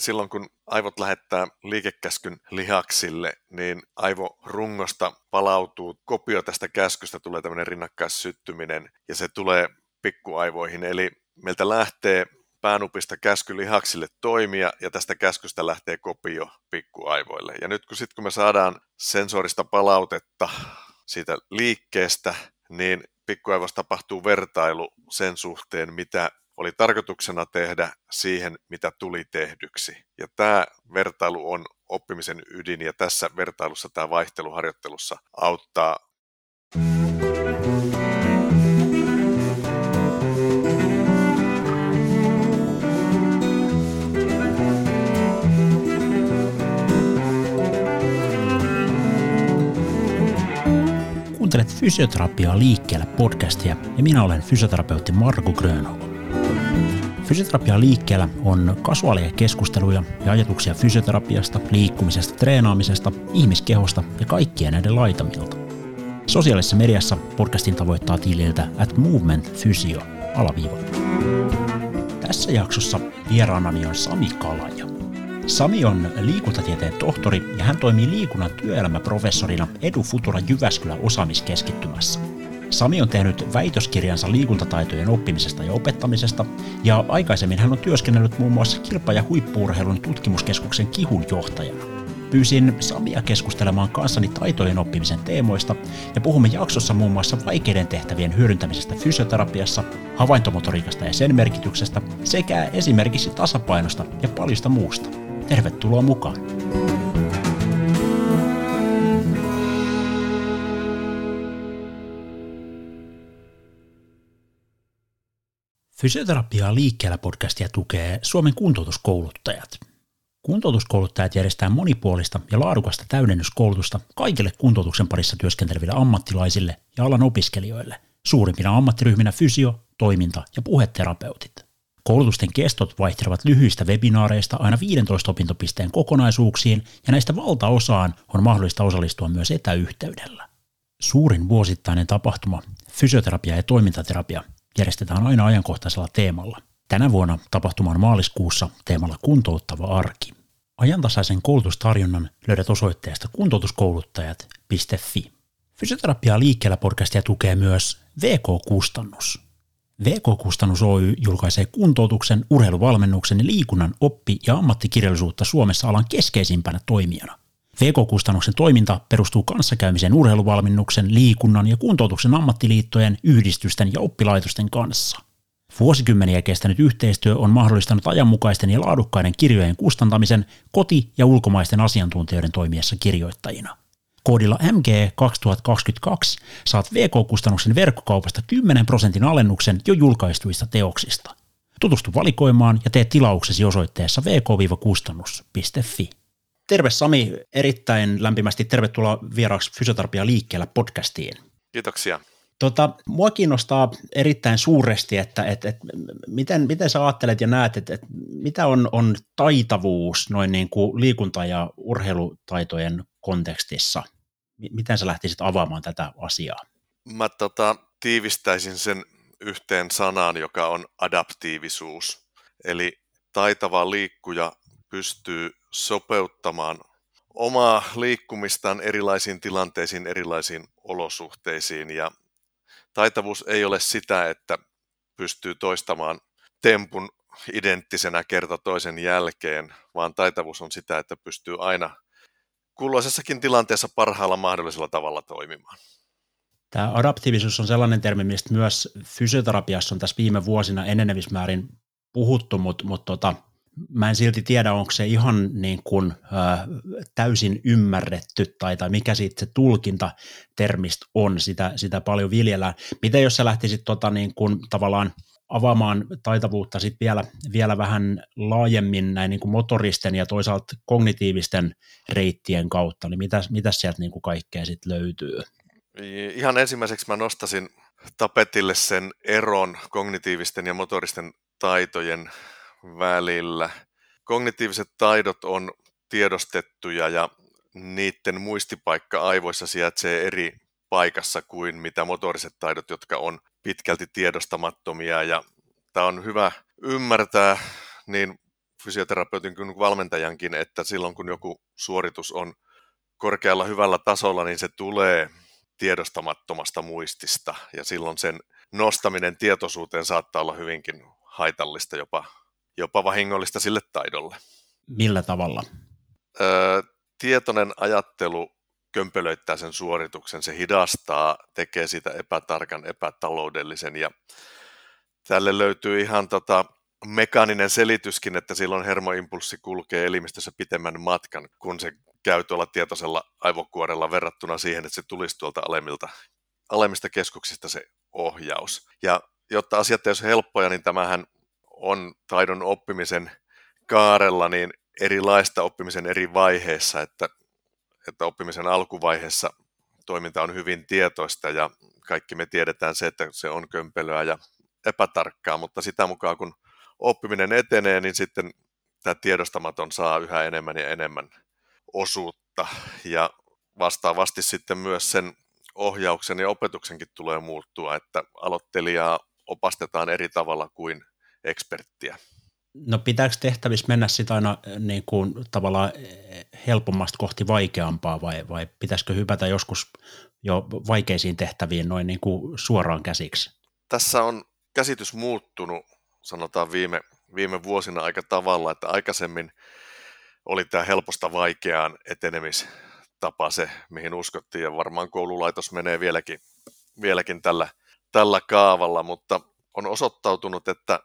Silloin kun aivot lähettää liikekäskyn lihaksille, niin aivorungosta palautuu kopio tästä käskystä, tulee tämmöinen rinnakkaissyttyminen ja se tulee pikkuaivoihin. Eli meiltä lähtee päänupista käsky lihaksille toimia ja tästä käskystä lähtee kopio pikkuaivoille. Ja nyt kun, sit, kun me saadaan sensorista palautetta siitä liikkeestä, niin pikkuaivossa tapahtuu vertailu sen suhteen, mitä oli tarkoituksena tehdä siihen, mitä tuli tehdyksi. Ja tämä vertailu on oppimisen ydin, ja tässä vertailussa tämä vaihteluharjoittelussa auttaa Kuuntelet Fysioterapiaa liikkeellä podcastia ja minä olen fysioterapeutti Marko Grönholm. Fysioterapia liikkeellä on kasuaaleja keskusteluja ja ajatuksia fysioterapiasta, liikkumisesta, treenaamisesta, ihmiskehosta ja kaikkien näiden laitamilta. Sosiaalisessa mediassa podcastin tavoittaa tililtä at movement physio alaviiva. Tässä jaksossa vieraanani on Sami Kalaja. Sami on liikuntatieteen tohtori ja hän toimii liikunnan työelämäprofessorina Edu Futura Jyväskylä osaamiskeskittymässä. Sami on tehnyt väitöskirjansa liikuntataitojen oppimisesta ja opettamisesta, ja aikaisemmin hän on työskennellyt muun muassa kilpa- ja huippuurheilun tutkimuskeskuksen kihun johtajana. Pyysin Samia keskustelemaan kanssani taitojen oppimisen teemoista ja puhumme jaksossa muun muassa vaikeiden tehtävien hyödyntämisestä fysioterapiassa, havaintomotoriikasta ja sen merkityksestä sekä esimerkiksi tasapainosta ja paljosta muusta. Tervetuloa mukaan! Fysioterapiaa liikkeellä podcastia tukee Suomen kuntoutuskouluttajat. Kuntoutuskouluttajat järjestää monipuolista ja laadukasta täydennyskoulutusta kaikille kuntoutuksen parissa työskenteleville ammattilaisille ja alan opiskelijoille, suurimpina ammattiryhminä fysio, toiminta ja puheterapeutit. Koulutusten kestot vaihtelevat lyhyistä webinaareista aina 15 opintopisteen kokonaisuuksiin ja näistä valtaosaan on mahdollista osallistua myös etäyhteydellä. Suurin vuosittainen tapahtuma, fysioterapia ja toimintaterapia, järjestetään aina ajankohtaisella teemalla. Tänä vuonna tapahtuma on maaliskuussa teemalla kuntouttava arki. Ajantasaisen koulutustarjonnan löydät osoitteesta kuntoutuskouluttajat.fi. Fysioterapia liikkeellä podcastia tukee myös VK-kustannus. VK-kustannus Oy julkaisee kuntoutuksen, urheiluvalmennuksen ja liikunnan oppi- ja ammattikirjallisuutta Suomessa alan keskeisimpänä toimijana. VK-kustannuksen toiminta perustuu kanssakäymisen urheiluvalmennuksen, liikunnan ja kuntoutuksen ammattiliittojen, yhdistysten ja oppilaitosten kanssa. Vuosikymmeniä kestänyt yhteistyö on mahdollistanut ajanmukaisten ja laadukkaiden kirjojen kustantamisen koti- ja ulkomaisten asiantuntijoiden toimiessa kirjoittajina. Koodilla MG2022 saat VK-kustannuksen verkkokaupasta 10 prosentin alennuksen jo julkaistuista teoksista. Tutustu valikoimaan ja tee tilauksesi osoitteessa vk-kustannus.fi. Terve Sami, erittäin lämpimästi tervetuloa vieraaksi Fysioterapia liikkeellä podcastiin. Kiitoksia. Tota, mua kiinnostaa erittäin suuresti, että et, et, miten, miten sä ajattelet ja näet, että et, mitä on, on taitavuus noin niin kuin liikunta- ja urheilutaitojen kontekstissa? Miten sä lähtisit avaamaan tätä asiaa? Mä tota, tiivistäisin sen yhteen sanaan, joka on adaptiivisuus. Eli taitava liikkuja pystyy sopeuttamaan omaa liikkumistaan erilaisiin tilanteisiin, erilaisiin olosuhteisiin. Ja taitavuus ei ole sitä, että pystyy toistamaan tempun identtisenä kerta toisen jälkeen, vaan taitavuus on sitä, että pystyy aina kulloisessakin tilanteessa parhaalla mahdollisella tavalla toimimaan. Tämä adaptiivisuus on sellainen termi, mistä myös fysioterapiassa on tässä viime vuosina enenevismäärin puhuttu, mutta, mutta tota, mä en silti tiedä, onko se ihan niin kuin, ä, täysin ymmärretty tai, tai mikä siitä se tulkinta termistä on, sitä, sitä paljon viljellään. Miten jos sä lähtisit tota niin kuin, tavallaan avaamaan taitavuutta sit vielä, vielä vähän laajemmin näin niin kuin motoristen ja toisaalta kognitiivisten reittien kautta, niin mitä, mitä sieltä niin kuin kaikkea sit löytyy? Ihan ensimmäiseksi mä nostasin tapetille sen eron kognitiivisten ja motoristen taitojen välillä. Kognitiiviset taidot on tiedostettuja ja niiden muistipaikka aivoissa sijaitsee eri paikassa kuin mitä motoriset taidot, jotka on pitkälti tiedostamattomia. Ja tämä on hyvä ymmärtää niin fysioterapeutin kuin valmentajankin, että silloin kun joku suoritus on korkealla hyvällä tasolla, niin se tulee tiedostamattomasta muistista ja silloin sen nostaminen tietoisuuteen saattaa olla hyvinkin haitallista, jopa, jopa vahingollista sille taidolle. Millä tavalla? Öö, tietoinen ajattelu kömpelöittää sen suorituksen, se hidastaa, tekee sitä epätarkan, epätaloudellisen ja tälle löytyy ihan tota, mekaaninen selityskin, että silloin hermoimpulssi kulkee elimistössä pitemmän matkan, kun se käy tuolla tietoisella aivokuorella verrattuna siihen, että se tulisi tuolta alemmilta, alemmista keskuksista se ohjaus. Ja jotta asiat ei olisi helppoja, niin tämähän on taidon oppimisen kaarella niin erilaista oppimisen eri vaiheissa, että, että oppimisen alkuvaiheessa toiminta on hyvin tietoista ja kaikki me tiedetään se, että se on kömpelöä ja epätarkkaa, mutta sitä mukaan kun oppiminen etenee, niin sitten tämä tiedostamaton saa yhä enemmän ja enemmän osuutta. Ja vastaavasti sitten myös sen ohjauksen ja opetuksenkin tulee muuttua, että aloittelijaa opastetaan eri tavalla kuin eksperttiä. No pitääkö tehtävissä mennä sitä aina niin kuin, tavallaan helpommasta kohti vaikeampaa vai, vai pitäisikö hypätä joskus jo vaikeisiin tehtäviin noin niin kuin suoraan käsiksi? Tässä on käsitys muuttunut, sanotaan viime, viime vuosina aika tavalla, että aikaisemmin oli tämä helposta vaikeaan etenemistapa se, mihin uskottiin, ja varmaan koululaitos menee vieläkin, vieläkin tällä, tällä kaavalla, mutta on osoittautunut, että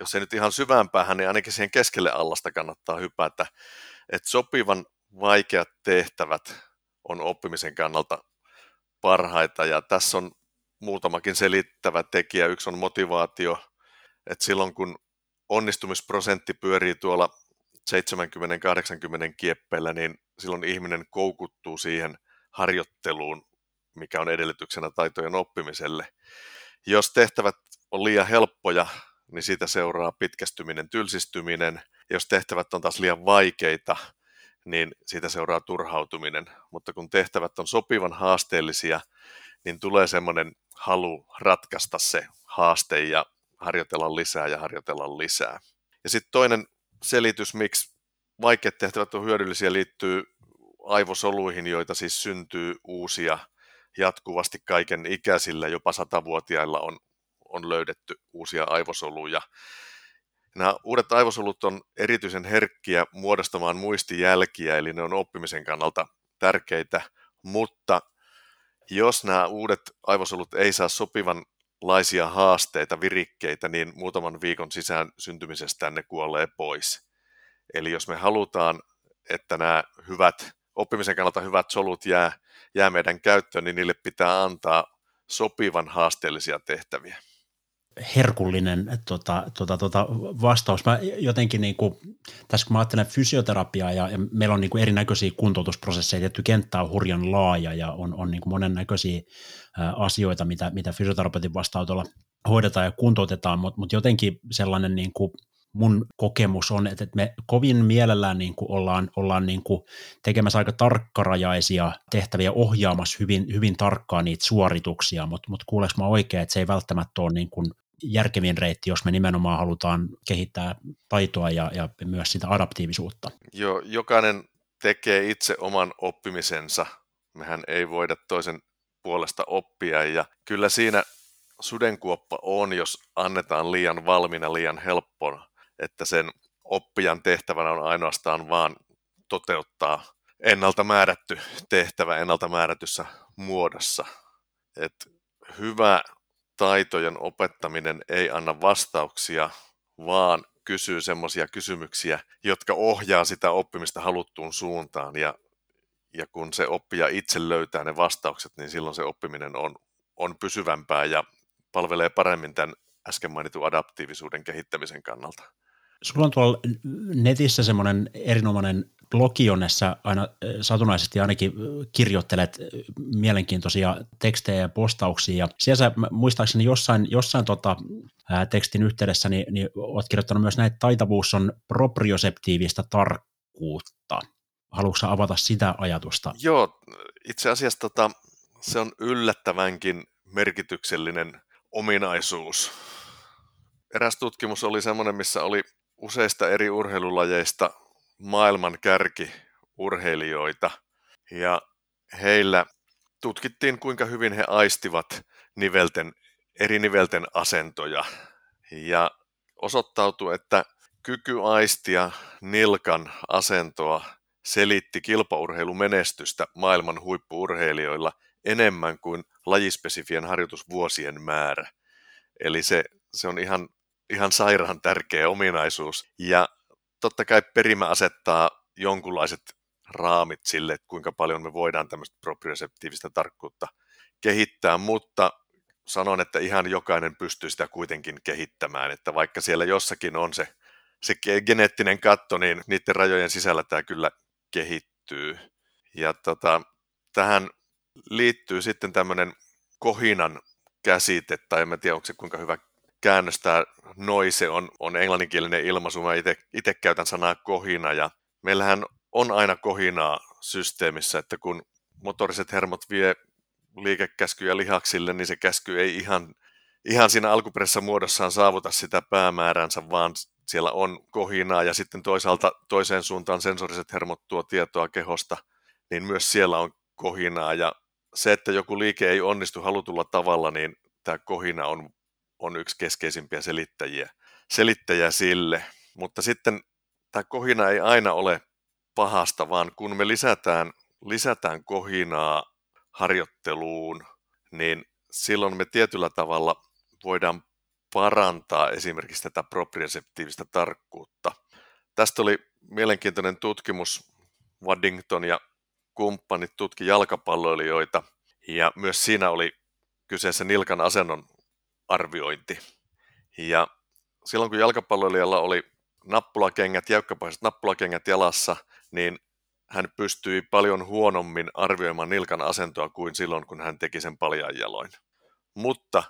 jos ei nyt ihan syvään päähän, niin ainakin siihen keskelle allasta kannattaa hypätä, että sopivan vaikeat tehtävät on oppimisen kannalta parhaita, ja tässä on muutamakin selittävä tekijä. Yksi on motivaatio, että silloin kun onnistumisprosentti pyörii tuolla 70-80 kieppeillä, niin silloin ihminen koukuttuu siihen harjoitteluun, mikä on edellytyksenä taitojen oppimiselle. Jos tehtävät on liian helppoja, niin siitä seuraa pitkästyminen, tylsistyminen. Jos tehtävät on taas liian vaikeita, niin siitä seuraa turhautuminen. Mutta kun tehtävät on sopivan haasteellisia, niin tulee semmoinen halu ratkaista se haaste ja harjoitella lisää ja harjoitella lisää. Ja sitten toinen selitys, miksi vaikeat tehtävät on hyödyllisiä, liittyy aivosoluihin, joita siis syntyy uusia jatkuvasti kaiken ikäisillä, jopa satavuotiailla on, on löydetty uusia aivosoluja. Nämä uudet aivosolut on erityisen herkkiä muodostamaan muistijälkiä, eli ne on oppimisen kannalta tärkeitä, mutta jos nämä uudet aivosolut ei saa sopivanlaisia haasteita, virikkeitä, niin muutaman viikon sisään syntymisestään ne kuolee pois. Eli jos me halutaan, että nämä hyvät, oppimisen kannalta hyvät solut jää, jää meidän käyttöön, niin niille pitää antaa sopivan haasteellisia tehtäviä herkullinen tota, tota, tota, vastaus. Mä jotenkin niin kuin, tässä kun mä ajattelen fysioterapiaa ja, ja meillä on niin kuin erinäköisiä kuntoutusprosesseja, tietty kenttä on hurjan laaja ja on, on niin kuin monennäköisiä asioita, mitä, mitä fysioterapeutin vastaanotolla hoidetaan ja kuntoutetaan, mutta mut jotenkin sellainen niin kuin mun kokemus on, että me kovin mielellään niin kuin ollaan, ollaan niin kuin tekemässä aika tarkkarajaisia tehtäviä ohjaamassa hyvin, hyvin tarkkaan niitä suorituksia, mutta mut kuuleeko mä oikein, että se ei välttämättä ole niin kuin järkevin reitti, jos me nimenomaan halutaan kehittää taitoa ja, ja myös sitä adaptiivisuutta. Joo, jokainen tekee itse oman oppimisensa. Mehän ei voida toisen puolesta oppia ja kyllä siinä sudenkuoppa on, jos annetaan liian valmiina, liian helppona, että sen oppijan tehtävänä on ainoastaan vaan toteuttaa ennalta määrätty tehtävä ennalta määrätyssä muodossa. Et hyvä taitojen opettaminen ei anna vastauksia, vaan kysyy semmoisia kysymyksiä, jotka ohjaa sitä oppimista haluttuun suuntaan. Ja, ja kun se oppija itse löytää ne vastaukset, niin silloin se oppiminen on, on pysyvämpää ja palvelee paremmin tämän äsken mainitun adaptiivisuuden kehittämisen kannalta. Sulla on tuolla netissä semmoinen erinomainen blogi, jonne aina satunnaisesti ainakin kirjoittelet mielenkiintoisia tekstejä ja postauksia. Ja siellä sä, muistaakseni jossain, jossain tota, ää, tekstin yhteydessä niin, niin olet kirjoittanut myös näitä taitavuus on proprioseptiivista tarkkuutta. Haluatko avata sitä ajatusta? Joo, itse asiassa tota, se on yllättävänkin merkityksellinen ominaisuus. Eräs tutkimus oli semmoinen, missä oli useista eri urheilulajeista maailman kärkiurheilijoita ja heillä tutkittiin kuinka hyvin he aistivat nivelten, eri nivelten asentoja ja osoittautui, että kyky aistia nilkan asentoa selitti kilpaurheilumenestystä maailman huippuurheilijoilla enemmän kuin lajispesifien harjoitusvuosien määrä. Eli se, se on ihan, ihan sairaan tärkeä ominaisuus. Ja totta kai perimä asettaa jonkunlaiset raamit sille, että kuinka paljon me voidaan tämmöistä proprioseptiivistä tarkkuutta kehittää, mutta sanon, että ihan jokainen pystyy sitä kuitenkin kehittämään, että vaikka siellä jossakin on se, se geneettinen katto, niin niiden rajojen sisällä tämä kyllä kehittyy. Ja tota, tähän liittyy sitten tämmöinen kohinan käsite, tai en tiedä, onko se kuinka hyvä käännös tämä noise on, on englanninkielinen ilmaisu. Mä itse käytän sanaa kohina, ja meillähän on aina kohinaa systeemissä, että kun motoriset hermot vie liikekäskyjä lihaksille, niin se käsky ei ihan, ihan siinä alkuperäisessä muodossaan saavuta sitä päämääränsä, vaan siellä on kohinaa ja sitten toisaalta toiseen suuntaan sensoriset hermot tuo tietoa kehosta, niin myös siellä on kohinaa ja se, että joku liike ei onnistu halutulla tavalla, niin tämä kohina on, on yksi keskeisimpiä selittäjiä, selittäjiä sille. Mutta sitten tämä kohina ei aina ole pahasta, vaan kun me lisätään, lisätään kohinaa harjoitteluun, niin silloin me tietyllä tavalla voidaan parantaa esimerkiksi tätä proprioseptiivistä tarkkuutta. Tästä oli mielenkiintoinen tutkimus. Waddington ja kumppanit tutki jalkapalloilijoita ja myös siinä oli kyseessä nilkan asennon arviointi. Ja silloin kun jalkapalloilijalla oli nappulakengät, jäykkäpäiset nappulakengät jalassa, niin hän pystyi paljon huonommin arvioimaan nilkan asentoa kuin silloin, kun hän teki sen paljain jaloin. Mutta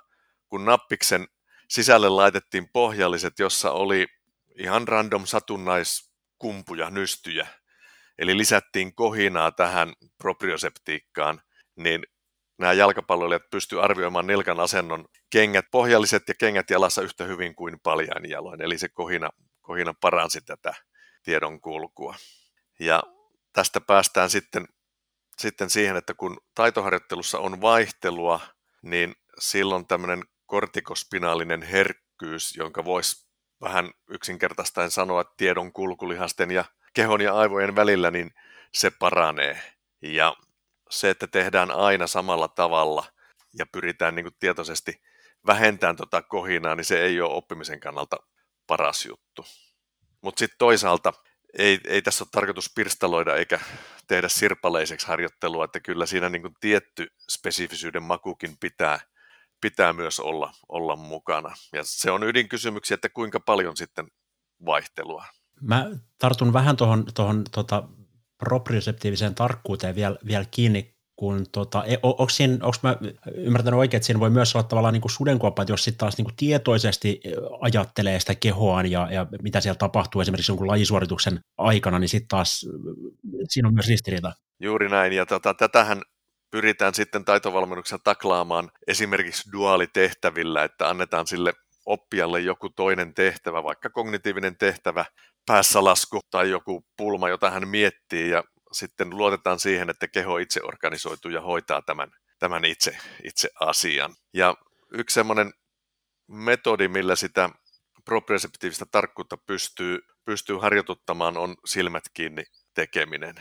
kun nappiksen sisälle laitettiin pohjalliset, jossa oli ihan random satunnaiskumpuja, nystyjä, eli lisättiin kohinaa tähän proprioseptiikkaan, niin nämä jalkapalloilijat pystyivät arvioimaan nilkan asennon kengät, pohjalliset ja kengät jalassa yhtä hyvin kuin paljain jaloin, eli se kohina, kohina paransi tätä tiedon kulkua. Ja tästä päästään sitten, sitten siihen, että kun taitoharjoittelussa on vaihtelua, niin silloin tämmöinen kortikospinaalinen herkkyys, jonka voisi vähän yksinkertaistaen sanoa tiedon kulkulihasten ja kehon ja aivojen välillä, niin se paranee. Ja se, että tehdään aina samalla tavalla ja pyritään niin kuin tietoisesti vähentämään tuota kohinaa, niin se ei ole oppimisen kannalta paras juttu. Mutta sitten toisaalta ei, ei tässä ole tarkoitus pirstaloida eikä tehdä sirpaleiseksi harjoittelua, että kyllä siinä niin kuin tietty spesifisyyden makukin pitää, pitää myös olla, olla mukana. Ja se on ydinkysymyksiä, että kuinka paljon sitten vaihtelua. Mä tartun vähän tuohon, tuohon tota, proprioseptiiviseen tarkkuuteen vielä, vielä kiinni, kun tota, e, onko, mä ymmärtänyt oikein, että siinä voi myös olla tavallaan niin sudenkuoppa, että jos sitten taas niin kuin tietoisesti ajattelee sitä kehoaan ja, ja mitä siellä tapahtuu esimerkiksi jonkun lajisuorituksen aikana, niin sitten taas siinä on myös ristiriita. Juuri näin, ja tota, tätähän pyritään sitten taitovalmennuksessa taklaamaan esimerkiksi duaalitehtävillä, että annetaan sille oppijalle joku toinen tehtävä, vaikka kognitiivinen tehtävä, päässä lasku tai joku pulma, jota hän miettii ja sitten luotetaan siihen, että keho itse organisoituu ja hoitaa tämän, tämän itse, itse asian. Ja yksi semmoinen metodi, millä sitä proprioseptiivista tarkkuutta pystyy, pystyy harjoituttamaan, on silmät kiinni tekeminen.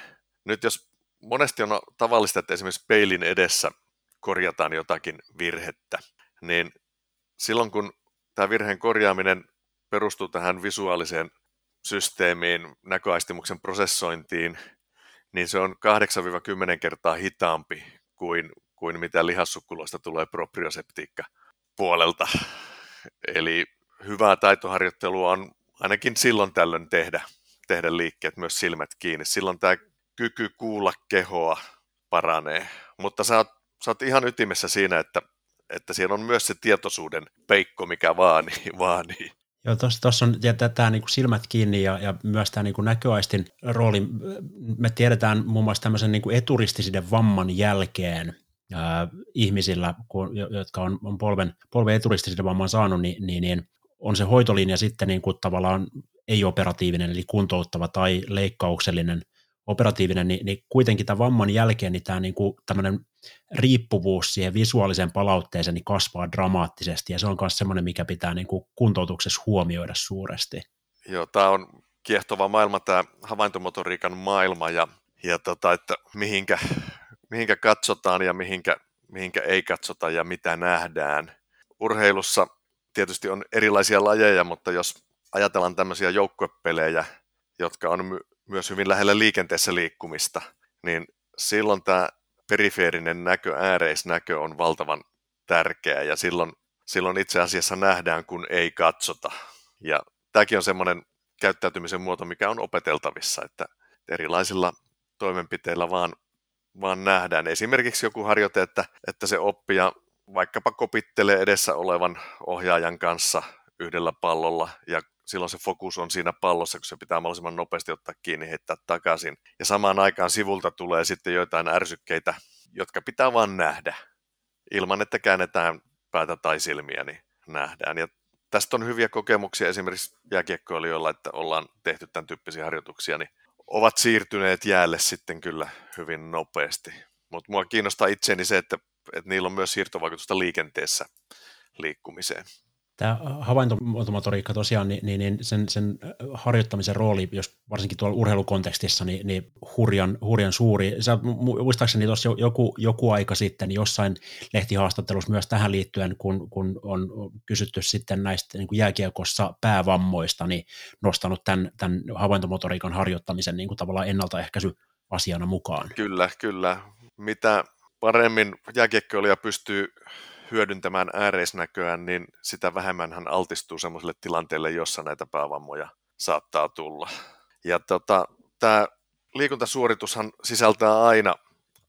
Nyt jos monesti on tavallista, että esimerkiksi peilin edessä korjataan jotakin virhettä, niin silloin kun tämä virheen korjaaminen perustuu tähän visuaaliseen systeemiin, näköaistimuksen prosessointiin, niin se on 8-10 kertaa hitaampi kuin, kuin mitä lihassukkuloista tulee proprioseptiikka puolelta. Eli hyvää taitoharjoittelua on ainakin silloin tällöin tehdä, tehdä liikkeet myös silmät kiinni. Silloin tämä kyky kuulla kehoa paranee. Mutta sä oot, sä oot ihan ytimessä siinä, että, että siellä on myös se tietoisuuden peikko, mikä vaanii. vaanii. Joo, tuossa on tämä niin silmät kiinni ja, ja myös tämä niin näköaistin rooli. Me tiedetään muun muassa tämmöisen niin eturistisiden vamman jälkeen ää, ihmisillä, kun, jotka on, on polven, polven eturistisiden vamman saanut, niin, niin, niin on se hoitolinja sitten niin kuin tavallaan ei-operatiivinen, eli kuntouttava tai leikkauksellinen operatiivinen, niin, niin kuitenkin tämän vamman jälkeen niin tämä niin kuin tämmöinen riippuvuus siihen visuaaliseen palautteeseen niin kasvaa dramaattisesti, ja se on myös semmoinen, mikä pitää niin kuin kuntoutuksessa huomioida suuresti. Joo, tämä on kiehtova maailma, tämä havaintomotoriikan maailma, ja, ja tota, että mihinkä, mihinkä katsotaan ja mihinkä, mihinkä ei katsota ja mitä nähdään. Urheilussa tietysti on erilaisia lajeja, mutta jos ajatellaan tämmöisiä joukkuepelejä, jotka on myös hyvin lähellä liikenteessä liikkumista, niin silloin tämä perifeerinen näkö, ääreisnäkö on valtavan tärkeä ja silloin, silloin itse asiassa nähdään, kun ei katsota. Ja tämäkin on semmoinen käyttäytymisen muoto, mikä on opeteltavissa, että erilaisilla toimenpiteillä vaan, vaan nähdään. Esimerkiksi joku harjoite, että, että se oppija vaikkapa kopittelee edessä olevan ohjaajan kanssa yhdellä pallolla ja silloin se fokus on siinä pallossa, kun se pitää mahdollisimman nopeasti ottaa kiinni heittää takaisin. Ja samaan aikaan sivulta tulee sitten joitain ärsykkeitä, jotka pitää vaan nähdä. Ilman, että käännetään päätä tai silmiä, niin nähdään. Ja tästä on hyviä kokemuksia esimerkiksi jääkiekkoilijoilla, että ollaan tehty tämän tyyppisiä harjoituksia, niin ovat siirtyneet jäälle sitten kyllä hyvin nopeasti. Mutta mua kiinnostaa itseeni se, että, että niillä on myös siirtovaikutusta liikenteessä liikkumiseen tämä havaintomotoriikka tosiaan, niin, niin, niin sen, sen harjoittamisen rooli, jos varsinkin tuolla urheilukontekstissa, niin, niin hurjan, hurjan suuri. Sä, muistaakseni tuossa joku, joku aika sitten jossain lehtihaastattelussa myös tähän liittyen, kun, kun on kysytty sitten näistä niin kuin jääkiekossa päävammoista, niin nostanut tämän, tämän havaintomotoriikan harjoittamisen niin kuin tavallaan ennaltaehkäisy asiana mukaan. Kyllä, kyllä. Mitä paremmin jääkiekkoilija pystyy hyödyntämään ääreisnäköään, niin sitä vähemmän hän altistuu sellaiselle tilanteelle, jossa näitä päävammoja saattaa tulla. Ja tota, tämä liikuntasuoritushan sisältää aina,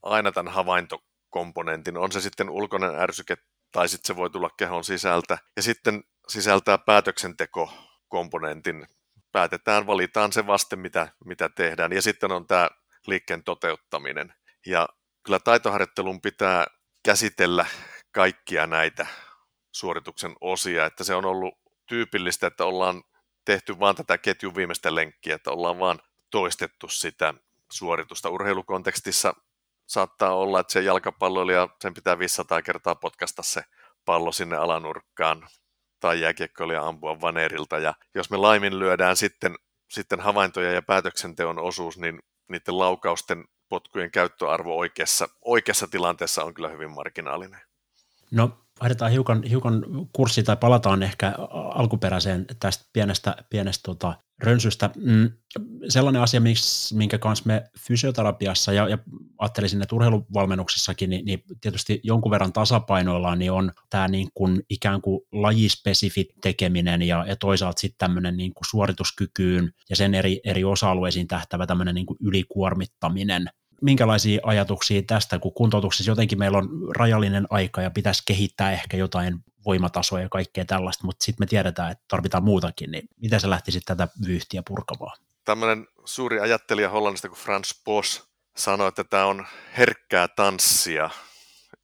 aina tämän havaintokomponentin, on se sitten ulkoinen ärsyke tai sitten se voi tulla kehon sisältä. Ja sitten sisältää päätöksentekokomponentin. Päätetään, valitaan se vaste, mitä, mitä tehdään. Ja sitten on tämä liikkeen toteuttaminen. Ja kyllä taitoharjoittelun pitää käsitellä kaikkia näitä suorituksen osia, että se on ollut tyypillistä, että ollaan tehty vaan tätä ketjun viimeistä lenkkiä, että ollaan vaan toistettu sitä suoritusta. Urheilukontekstissa saattaa olla, että se jalkapalloilija, sen pitää 500 kertaa potkasta se pallo sinne alanurkkaan tai jääkiekkoilija ampua vanerilta. Ja jos me laiminlyödään sitten, sitten havaintoja ja päätöksenteon osuus, niin niiden laukausten potkujen käyttöarvo oikeassa, oikeassa tilanteessa on kyllä hyvin marginaalinen. No vaihdetaan hiukan, hiukan kurssi tai palataan ehkä alkuperäiseen tästä pienestä, pienestä tota, rönsystä. Mm, sellainen asia, minkä kanssa me fysioterapiassa ja, ja ajattelisin, että urheiluvalmennuksessakin, niin, niin tietysti jonkun verran tasapainoillaan, niin on tämä niin kuin ikään kuin lajispesifit tekeminen ja, ja toisaalta sitten tämmöinen niin kuin suorituskykyyn ja sen eri, eri osa-alueisiin tähtävä tämmöinen niin kuin ylikuormittaminen minkälaisia ajatuksia tästä, kun kuntoutuksessa jotenkin meillä on rajallinen aika ja pitäisi kehittää ehkä jotain voimatasoja ja kaikkea tällaista, mutta sitten me tiedetään, että tarvitaan muutakin, niin miten sä lähtisit tätä vyyhtiä purkamaan? Tämmöinen suuri ajattelija Hollannista kuin Franz Bosch sanoi, että tämä on herkkää tanssia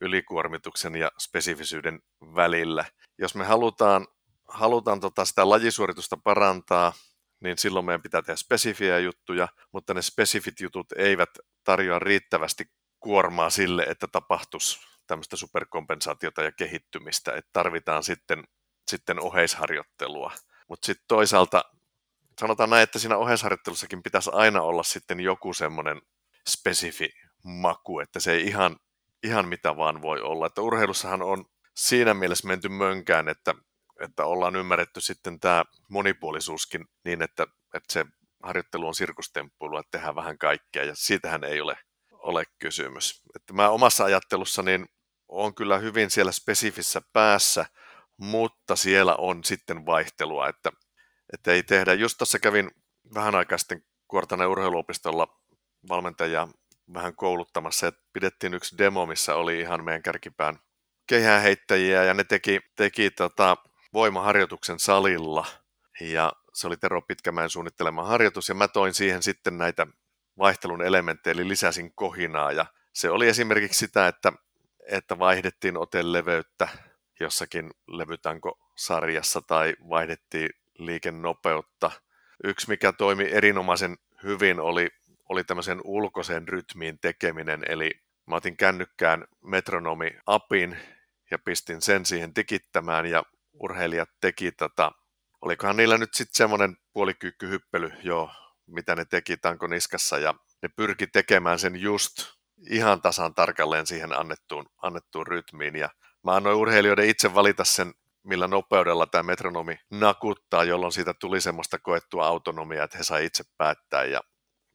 ylikuormituksen ja spesifisyyden välillä. Jos me halutaan, halutaan tota sitä lajisuoritusta parantaa, niin silloin meidän pitää tehdä spesifiä juttuja, mutta ne spesifit jutut eivät tarjoa riittävästi kuormaa sille, että tapahtuisi tämmöistä superkompensaatiota ja kehittymistä, että tarvitaan sitten, sitten oheisharjoittelua. Mutta sitten toisaalta sanotaan näin, että siinä oheisharjoittelussakin pitäisi aina olla sitten joku semmoinen spesifi maku, että se ei ihan, ihan mitä vaan voi olla. Että urheilussahan on siinä mielessä menty mönkään, että, että ollaan ymmärretty sitten tämä monipuolisuuskin niin, että, että se harjoittelu on sirkustemppuilua, että tehdään vähän kaikkea, ja siitähän ei ole, ole kysymys. Että mä omassa ajattelussa niin on kyllä hyvin siellä spesifissä päässä, mutta siellä on sitten vaihtelua, että, että ei tehdä. Just tuossa kävin vähän aikaa sitten Kuortanen urheiluopistolla valmentajaa vähän kouluttamassa, että pidettiin yksi demo, missä oli ihan meidän kärkipään kehäheittäjiä, ja ne teki, teki tota voimaharjoituksen salilla, ja se oli Tero Pitkämäen suunnittelema harjoitus, ja mä toin siihen sitten näitä vaihtelun elementtejä, eli lisäsin kohinaa, ja se oli esimerkiksi sitä, että, että vaihdettiin oteleveyttä jossakin levytanko-sarjassa, tai vaihdettiin liikennopeutta. Yksi, mikä toimi erinomaisen hyvin, oli, oli tämmöisen ulkoisen rytmiin tekeminen, eli mä otin kännykkään metronomi-apin ja pistin sen siihen tikittämään ja urheilijat teki tätä. Olikohan niillä nyt sitten semmoinen puolikyykkyhyppely, joo, mitä ne teki tanko niskassa ja ne pyrki tekemään sen just ihan tasan tarkalleen siihen annettuun, annettuun rytmiin ja mä annoin urheilijoiden itse valita sen, millä nopeudella tämä metronomi nakuttaa, jolloin siitä tuli semmoista koettua autonomiaa, että he sai itse päättää ja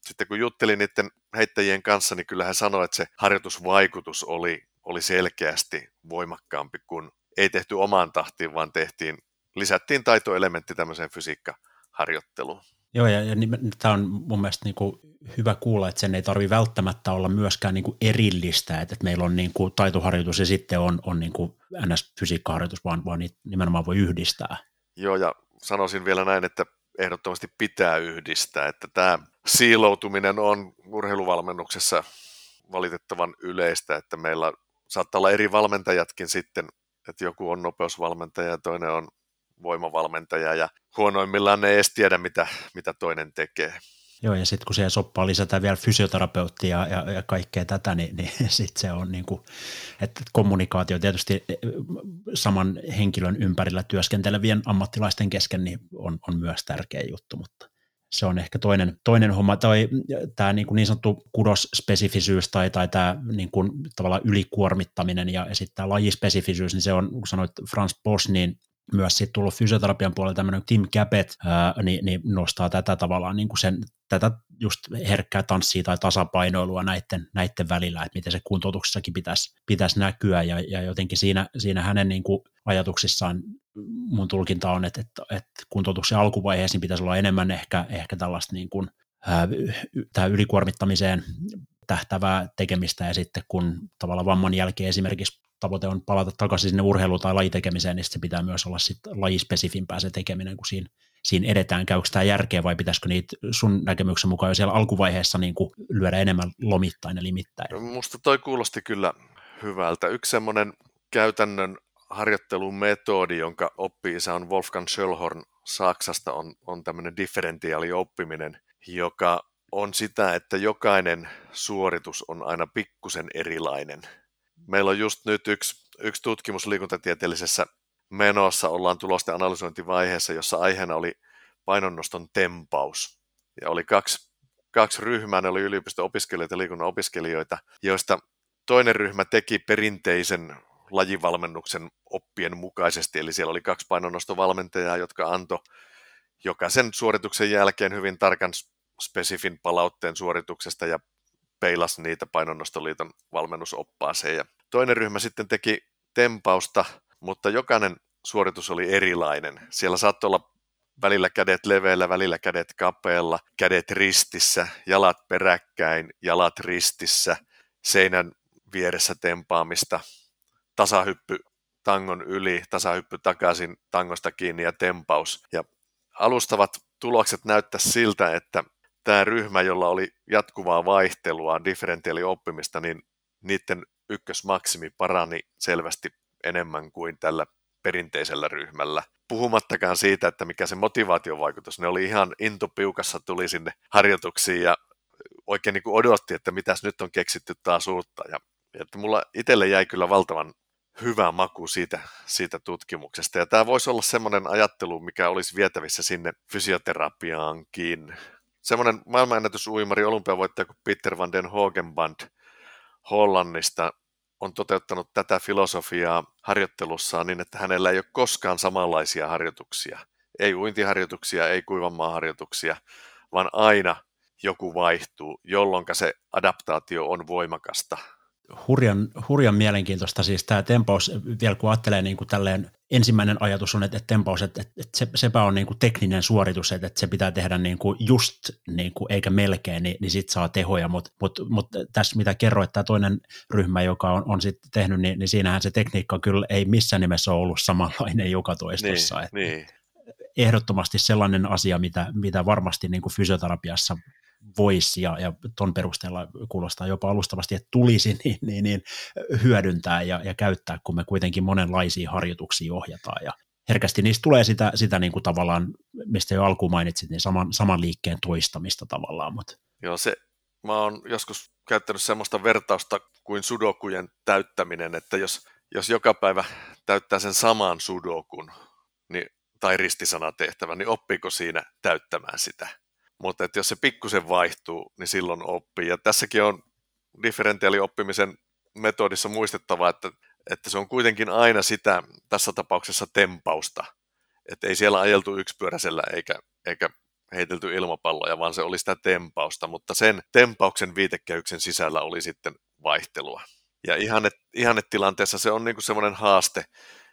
sitten kun juttelin niiden heittäjien kanssa, niin kyllä he sanoivat, että se harjoitusvaikutus oli, oli selkeästi voimakkaampi, kun ei tehty omaan tahtiin, vaan tehtiin, lisättiin taitoelementti tämmöiseen fysiikkaharjoitteluun. Joo, ja, ja tämä on mun mielestä niin kuin hyvä kuulla, että sen ei tarvi välttämättä olla myöskään niin kuin erillistä, että, että meillä on niin kuin taitoharjoitus ja sitten on, on niin kuin NS-fysiikkaharjoitus, vaan, vaan niitä nimenomaan voi yhdistää. Joo, ja sanoisin vielä näin, että ehdottomasti pitää yhdistää, että tämä siiloutuminen on urheiluvalmennuksessa valitettavan yleistä, että meillä saattaa olla eri valmentajatkin sitten, että joku on nopeusvalmentaja ja toinen on voimavalmentaja ja huonoimmillaan ne ei edes tiedä, mitä, mitä toinen tekee. Joo, ja sitten kun siihen soppaan lisätään vielä fysioterapeuttia ja, ja, ja kaikkea tätä, niin, niin sitten se on niin kuin, että kommunikaatio tietysti e, saman henkilön ympärillä työskentelevien ammattilaisten kesken niin on, on myös tärkeä juttu, mutta se on ehkä toinen, toinen homma, tai tämä niin, niin sanottu kudosspesifisyys tai, tai tämä niin kuin, tavallaan ylikuormittaminen ja, ja sitten tämä lajispesifisyys, niin se on, kun sanoit Frans Bosch, niin myös sitten tullut fysioterapian puolella tämmöinen Tim Capet, niin, niin, nostaa tätä tavallaan niin kuin sen, tätä just herkkää tanssia tai tasapainoilua näiden, näiden välillä, että miten se kuntoutuksessakin pitäisi, pitäisi näkyä. Ja, ja jotenkin siinä, siinä hänen niin kuin ajatuksissaan mun tulkinta on, että, että, että kuntoutuksen alkuvaiheessa niin pitäisi olla enemmän ehkä, ehkä tällaista niin kuin, ää, ylikuormittamiseen tähtävää tekemistä ja sitten kun tavallaan vamman jälkeen esimerkiksi tavoite on palata takaisin sinne urheilu- tai lajitekemiseen, niin se pitää myös olla sit lajispesifimpää se tekeminen, kun siinä, siinä edetään. Käykö tämä järkeä vai pitäisikö niitä sun näkemyksen mukaan jo siellä alkuvaiheessa niin kuin lyödä enemmän lomittain ja limittäin? Musta toi kuulosti kyllä hyvältä. Yksi semmoinen käytännön harjoittelumetodi, jonka oppi-isä on Wolfgang Schöllhorn Saksasta, on, on tämmöinen differentiaalioppiminen, joka on sitä, että jokainen suoritus on aina pikkusen erilainen – Meillä on just nyt yksi, yksi tutkimus liikuntatieteellisessä menossa, ollaan tulosten analysointivaiheessa, jossa aiheena oli painonnoston tempaus. Ja oli kaksi, kaksi ryhmää, ne oli yliopisto-opiskelijoita ja liikunnan opiskelijoita, joista toinen ryhmä teki perinteisen lajivalmennuksen oppien mukaisesti, eli siellä oli kaksi painonnostovalmentajaa, jotka antoi jokaisen suorituksen jälkeen hyvin tarkan spesifin palautteen suorituksesta ja peilasi niitä painonnostoliiton valmennusoppaaseen. Ja toinen ryhmä sitten teki tempausta, mutta jokainen suoritus oli erilainen. Siellä saattoi olla välillä kädet leveillä, välillä kädet kapealla, kädet ristissä, jalat peräkkäin, jalat ristissä, seinän vieressä tempaamista, tasahyppy tangon yli, tasahyppy takaisin tangosta kiinni ja tempaus. Ja alustavat tulokset näyttää siltä, että tämä ryhmä, jolla oli jatkuvaa vaihtelua, differentiaalioppimista, niin niiden ykkösmaksimi parani selvästi enemmän kuin tällä perinteisellä ryhmällä. Puhumattakaan siitä, että mikä se motivaatiovaikutus, ne oli ihan intopiukassa, tuli sinne harjoituksiin ja oikein niin kuin odotti, että mitäs nyt on keksitty taas uutta. Ja, että mulla itselle jäi kyllä valtavan hyvä maku siitä, siitä tutkimuksesta. Ja tämä voisi olla semmoinen ajattelu, mikä olisi vietävissä sinne fysioterapiaankin semmoinen maailmanennätysuimari, olympiavoittaja kuin Peter van den Hogenband Hollannista on toteuttanut tätä filosofiaa harjoittelussaan niin, että hänellä ei ole koskaan samanlaisia harjoituksia. Ei uintiharjoituksia, ei kuivanmaaharjoituksia, vaan aina joku vaihtuu, jolloin se adaptaatio on voimakasta hurjan, hurjan mielenkiintoista siis tämä tempaus, vielä kun ajattelee niin kuin tälleen, ensimmäinen ajatus on, että, että tempaus, että, että se, sepä on niin kuin tekninen suoritus, että, että se pitää tehdä niin kuin just niin kuin, eikä melkein, niin, niin sitten saa tehoja, mutta mut, mut tässä mitä kerroit, tämä toinen ryhmä, joka on, on sitten tehnyt, niin, niin siinähän se tekniikka kyllä ei missään nimessä ole ollut samanlainen joka toistossa. Niin, että niin. Ehdottomasti sellainen asia, mitä, mitä varmasti niin kuin fysioterapiassa voisi ja, ja ton perusteella kuulostaa jopa alustavasti, että tulisi niin, niin, niin hyödyntää ja, ja käyttää, kun me kuitenkin monenlaisia harjoituksia ohjataan ja herkästi niistä tulee sitä, sitä niin kuin tavallaan, mistä jo alkuun mainitsit, niin saman, saman liikkeen toistamista tavallaan. Mutta. Joo, se, mä oon joskus käyttänyt semmoista vertausta kuin sudokujen täyttäminen, että jos, jos joka päivä täyttää sen saman sudokun niin, tai ristisanatehtävän, niin oppiiko siinä täyttämään sitä? Mutta että jos se pikkusen vaihtuu, niin silloin oppii. Ja tässäkin on differentiaalioppimisen metodissa muistettava, että, että se on kuitenkin aina sitä, tässä tapauksessa tempausta. Että ei siellä ajeltu yksipyöräisellä eikä, eikä heitelty ilmapalloja, vaan se oli sitä tempausta, mutta sen tempauksen viitekehyksen sisällä oli sitten vaihtelua. Ja ihanne, ihannetilanteessa se on niinku semmoinen haaste,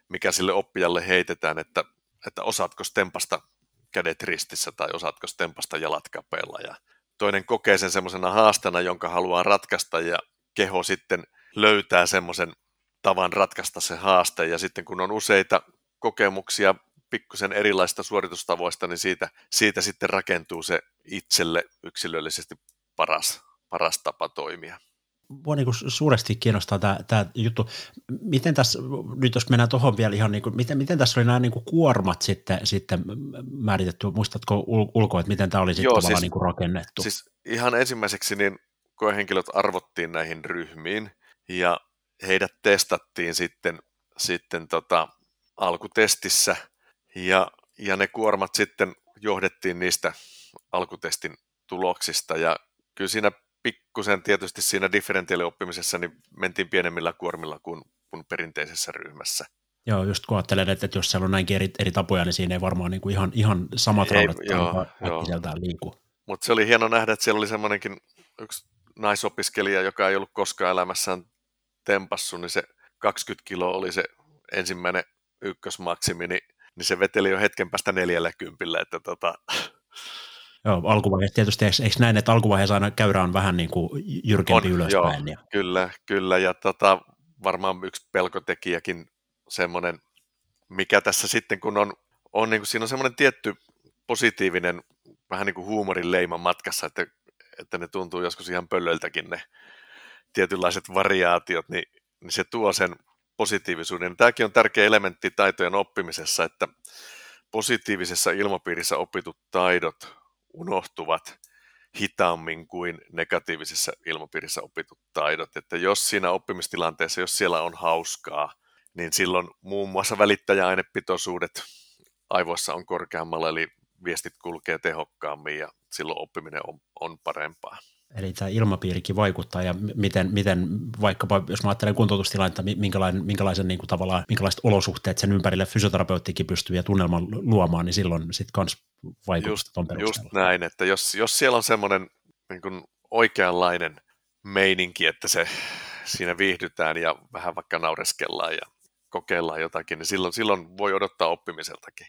mikä sille oppijalle heitetään, että, että osaatko tempasta kädet ristissä tai osaatko tempasta jalat kapealla. Ja toinen kokee sen semmoisena haastana, jonka haluaa ratkaista ja keho sitten löytää semmoisen tavan ratkaista se haaste. Ja sitten kun on useita kokemuksia pikkusen erilaisista suoritustavoista, niin siitä, siitä sitten rakentuu se itselle yksilöllisesti paras, paras tapa toimia mua niin kuin suuresti kiinnostaa tämä, tämä juttu. Miten tässä, nyt jos mennään tuohon vielä ihan, niin kuin, miten, miten tässä oli nämä niin kuin kuormat sitten, sitten määritetty, muistatko ulkoa, että miten tämä oli sitten Joo, tavallaan siis, niin kuin rakennettu? Siis ihan ensimmäiseksi niin koehenkilöt arvottiin näihin ryhmiin ja heidät testattiin sitten, sitten tota, alkutestissä ja, ja ne kuormat sitten johdettiin niistä alkutestin tuloksista ja kyllä siinä pikkusen tietysti siinä differentiaalioppimisessa niin mentiin pienemmillä kuormilla kuin, kuin perinteisessä ryhmässä. Joo, just kun ajattelen, että, että jos siellä on näinkin eri, eri tapoja, niin siinä ei varmaan niin kuin ihan, ihan samat ei, raudat joo, joo. liiku. Mutta se oli hieno nähdä, että siellä oli semmoinenkin yksi naisopiskelija, joka ei ollut koskaan elämässään tempassu, niin se 20 kiloa oli se ensimmäinen ykkösmaksimi, niin, niin se veteli jo hetken päästä neljällä kympillä, että tota, Joo, alkuvaiheessa tietysti, eikö, eikö näin, että alkuvaiheessa aina käyrä on vähän niin kuin jyrkempi on, ylöspäin? Joo, ja... kyllä, kyllä, ja tota, varmaan yksi pelkotekijäkin semmoinen, mikä tässä sitten, kun on, on niin kuin, siinä on semmoinen tietty positiivinen, vähän niin kuin huumorin leima matkassa, että, että ne tuntuu joskus ihan pöllöltäkin ne tietynlaiset variaatiot, niin, niin se tuo sen positiivisuuden. Tämäkin on tärkeä elementti taitojen oppimisessa, että positiivisessa ilmapiirissä opitut taidot unohtuvat hitaammin kuin negatiivisessa ilmapiirissä opitut taidot. Että jos siinä oppimistilanteessa, jos siellä on hauskaa, niin silloin muun muassa välittäjäainepitoisuudet aivoissa on korkeammalla, eli viestit kulkee tehokkaammin ja silloin oppiminen on, on parempaa. Eli tämä ilmapiirikin vaikuttaa ja miten, miten vaikkapa, jos mä ajattelen kuntoutustilannetta, minkälainen, minkälaisen niin kuin tavallaan, minkälaiset olosuhteet sen ympärille fysioterapeuttikin pystyy ja tunnelman luomaan, niin silloin sitten kans vaikuttaa just, just näin, että jos, jos siellä on semmoinen niin kuin oikeanlainen meininki, että se siinä viihdytään ja vähän vaikka naureskellaan ja kokeillaan jotakin, niin silloin, silloin voi odottaa oppimiseltakin.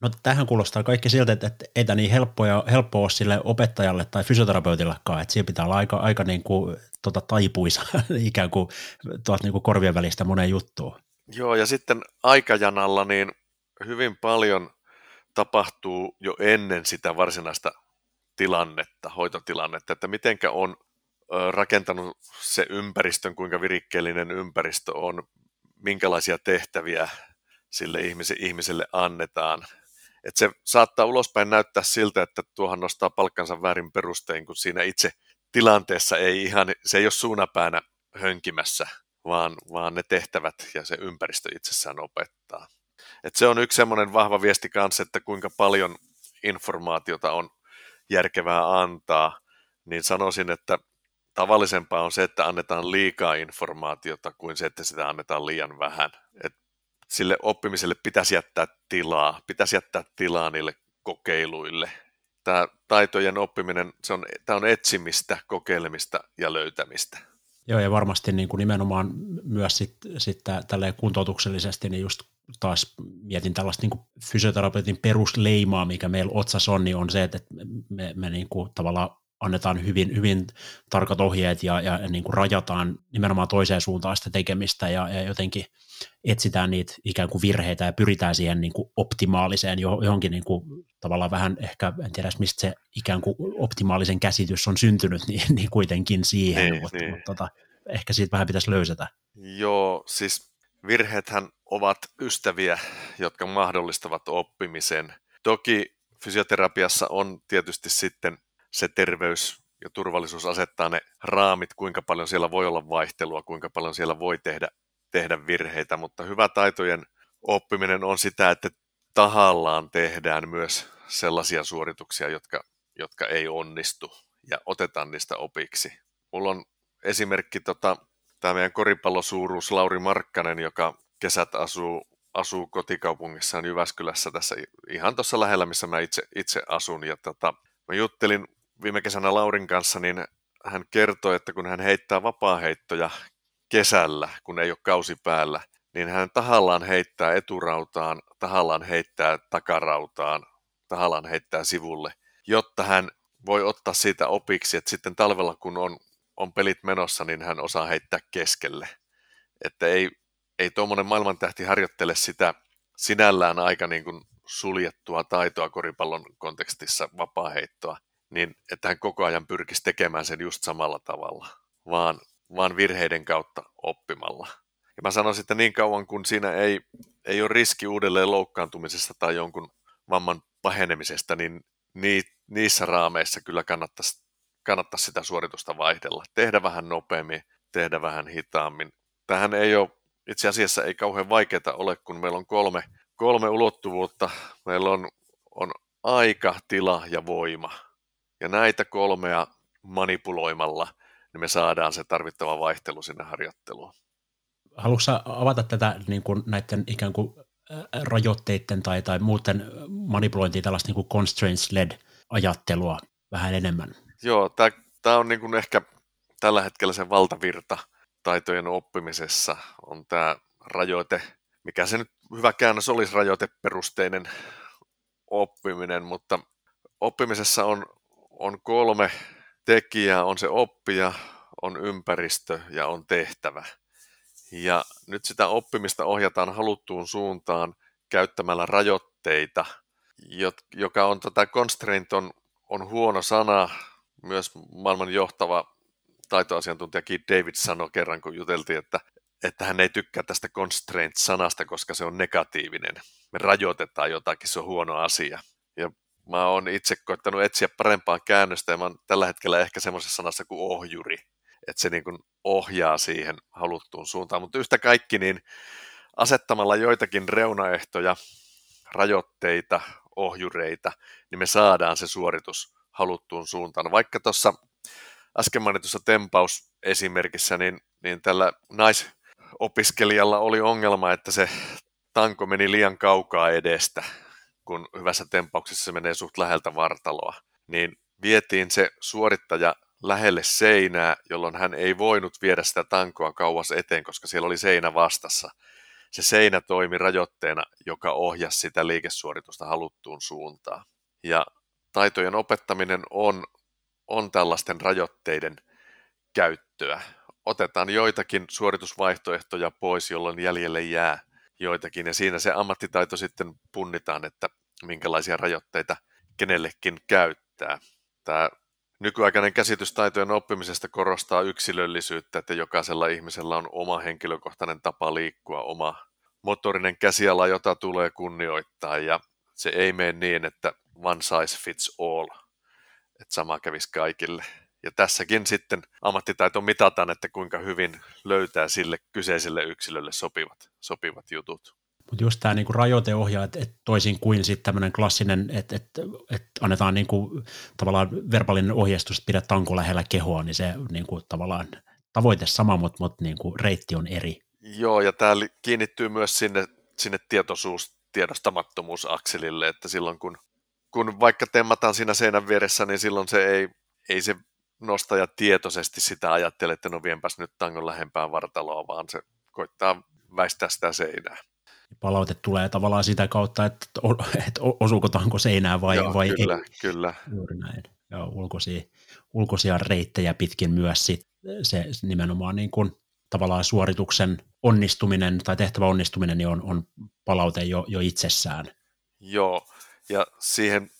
No tähän kuulostaa kaikki siltä, että ei tämä niin helppoa, helppoa ole sille opettajalle tai fysioterapeutillekaan, että siinä pitää olla aika, aika niin kuin, tota, taipuisa ikään kuin tuolta niin kuin korvien välistä moneen juttuun. Joo, ja sitten aikajanalla niin hyvin paljon tapahtuu jo ennen sitä varsinaista tilannetta, hoitotilannetta, että mitenkä on rakentanut se ympäristön, kuinka virikkeellinen ympäristö on, minkälaisia tehtäviä sille ihmiselle annetaan, että se saattaa ulospäin näyttää siltä, että tuohan nostaa palkkansa väärin perustein, kun siinä itse tilanteessa ei ihan, se ei ole suunapäänä hönkimässä, vaan, vaan ne tehtävät ja se ympäristö itsessään opettaa. Et se on yksi semmoinen vahva viesti kanssa, että kuinka paljon informaatiota on järkevää antaa, niin sanoisin, että tavallisempaa on se, että annetaan liikaa informaatiota kuin se, että sitä annetaan liian vähän. Et sille oppimiselle pitäisi jättää tilaa, pitäisi jättää tilaa niille kokeiluille. Tämä taitojen oppiminen, se on, tämä on etsimistä, kokeilemista ja löytämistä. Joo, ja varmasti niin kuin nimenomaan myös sit, sit tälleen kuntoutuksellisesti, niin just taas mietin tällaista niin kuin fysioterapeutin perusleimaa, mikä meillä otsassa on, niin on se, että me, me niin kuin tavallaan annetaan hyvin, hyvin tarkat ohjeet ja, ja niin kuin rajataan nimenomaan toiseen suuntaan sitä tekemistä ja, ja jotenkin etsitään niitä ikään kuin virheitä ja pyritään siihen niin kuin optimaaliseen johonkin niin kuin, tavallaan vähän ehkä, en tiedä mistä se ikään kuin optimaalisen käsitys on syntynyt, niin, niin kuitenkin siihen, niin, mutta, niin. mutta tota, ehkä siitä vähän pitäisi löysätä. Joo, siis virheethän ovat ystäviä, jotka mahdollistavat oppimisen. Toki fysioterapiassa on tietysti sitten se terveys ja turvallisuus asettaa ne raamit, kuinka paljon siellä voi olla vaihtelua, kuinka paljon siellä voi tehdä, tehdä virheitä, mutta hyvä taitojen oppiminen on sitä, että tahallaan tehdään myös sellaisia suorituksia, jotka, jotka ei onnistu ja otetaan niistä opiksi. Mulla on esimerkki tota, tämä meidän koripallosuuruus Lauri Markkanen, joka kesät asuu, asuu kotikaupungissaan Jyväskylässä tässä ihan tuossa lähellä, missä mä itse, itse asun. Ja tota, mä juttelin viime kesänä Laurin kanssa, niin hän kertoi, että kun hän heittää vapaaheittoja kesällä, kun ei ole kausi päällä, niin hän tahallaan heittää eturautaan, tahallaan heittää takarautaan, tahallaan heittää sivulle, jotta hän voi ottaa siitä opiksi, että sitten talvella kun on, on pelit menossa, niin hän osaa heittää keskelle. Että ei, ei tuommoinen maailmantähti harjoittele sitä sinällään aika niin kuin suljettua taitoa koripallon kontekstissa vapaaheittoa, niin että hän koko ajan pyrkisi tekemään sen just samalla tavalla, vaan, vaan virheiden kautta oppimalla. Ja mä sanoisin, että niin kauan kun siinä ei, ei ole riski uudelleen loukkaantumisesta tai jonkun vamman pahenemisesta, niin niissä raameissa kyllä kannattaisi, kannattaisi sitä suoritusta vaihdella. Tehdä vähän nopeammin, tehdä vähän hitaammin. Tähän ei ole, itse asiassa ei kauhean vaikeaa ole, kun meillä on kolme, kolme ulottuvuutta. Meillä on, on aika, tila ja voima. Ja näitä kolmea manipuloimalla niin me saadaan se tarvittava vaihtelu sinne harjoitteluun. Haluatko avata tätä niin kuin näiden ikään kuin rajoitteiden tai, tai muuten manipulointia, tällaista niin kuin constraints-led ajattelua vähän enemmän? Joo, tämä on niin kuin ehkä tällä hetkellä se valtavirta taitojen oppimisessa on tämä rajoite, mikä se nyt hyvä käännös olisi rajoiteperusteinen oppiminen, mutta oppimisessa on, on kolme tekijää, on se oppija, on ympäristö ja on tehtävä. Ja nyt sitä oppimista ohjataan haluttuun suuntaan käyttämällä rajoitteita, joka on tätä tota, constraint on, on huono sana. Myös maailman johtava taitoasiantuntija Keith David sanoi kerran, kun juteltiin, että, että hän ei tykkää tästä constraint-sanasta, koska se on negatiivinen. Me rajoitetaan jotakin, se on huono asia. Mä oon itse koittanut etsiä parempaa käännöstä ja mä oon tällä hetkellä ehkä semmoisessa sanassa kuin ohjuri että se niin kuin ohjaa siihen haluttuun suuntaan. Mutta yhtä kaikki, niin asettamalla joitakin reunaehtoja, rajoitteita, ohjureita, niin me saadaan se suoritus haluttuun suuntaan. Vaikka tuossa äsken mainitussa tempausesimerkissä, niin, niin tällä naisopiskelijalla oli ongelma, että se tanko meni liian kaukaa edestä, kun hyvässä tempauksessa se menee suht läheltä vartaloa. Niin vietiin se suorittaja lähelle seinää, jolloin hän ei voinut viedä sitä tankoa kauas eteen, koska siellä oli seinä vastassa. Se seinä toimi rajoitteena, joka ohjasi sitä liikesuoritusta haluttuun suuntaan. Ja taitojen opettaminen on, on tällaisten rajoitteiden käyttöä. Otetaan joitakin suoritusvaihtoehtoja pois, jolloin jäljelle jää joitakin, ja siinä se ammattitaito sitten punnitaan, että minkälaisia rajoitteita kenellekin käyttää. Tämä Nykyaikainen käsitys taitojen oppimisesta korostaa yksilöllisyyttä, että jokaisella ihmisellä on oma henkilökohtainen tapa liikkua, oma motorinen käsiala, jota tulee kunnioittaa ja se ei mene niin, että one size fits all, että sama kävisi kaikille. Ja tässäkin sitten ammattitaito mitataan, että kuinka hyvin löytää sille kyseiselle yksilölle sopivat, sopivat jutut. Mutta just tämä niinku rajoiteohjaa, että et toisin kuin sitten tämmöinen klassinen, että et, et annetaan niinku, tavallaan verbaalinen ohjeistus, että pidä tanko lähellä kehoa, niin se niinku, tavallaan tavoite sama, mutta mut, niinku, reitti on eri. Joo, ja tämä kiinnittyy myös sinne, sinne tietoisuus, tiedostamattomuusakselille, että silloin kun, kun vaikka temmataan siinä seinän vieressä, niin silloin se ei, ei se nostaja tietoisesti sitä ajattele, että no vienpäs nyt tangon lähempään vartaloa, vaan se koittaa väistää sitä seinää palaute tulee tavallaan sitä kautta, että, että osuuko tanko seinään vai, Joo, vai kyllä, ei. Kyllä, Juuri näin. Joo, ulkoisia, ulkoisia reittejä pitkin myös sit se nimenomaan niin kuin tavallaan suorituksen onnistuminen tai tehtävä onnistuminen niin on, on palaute jo, jo itsessään. Joo, ja siihen,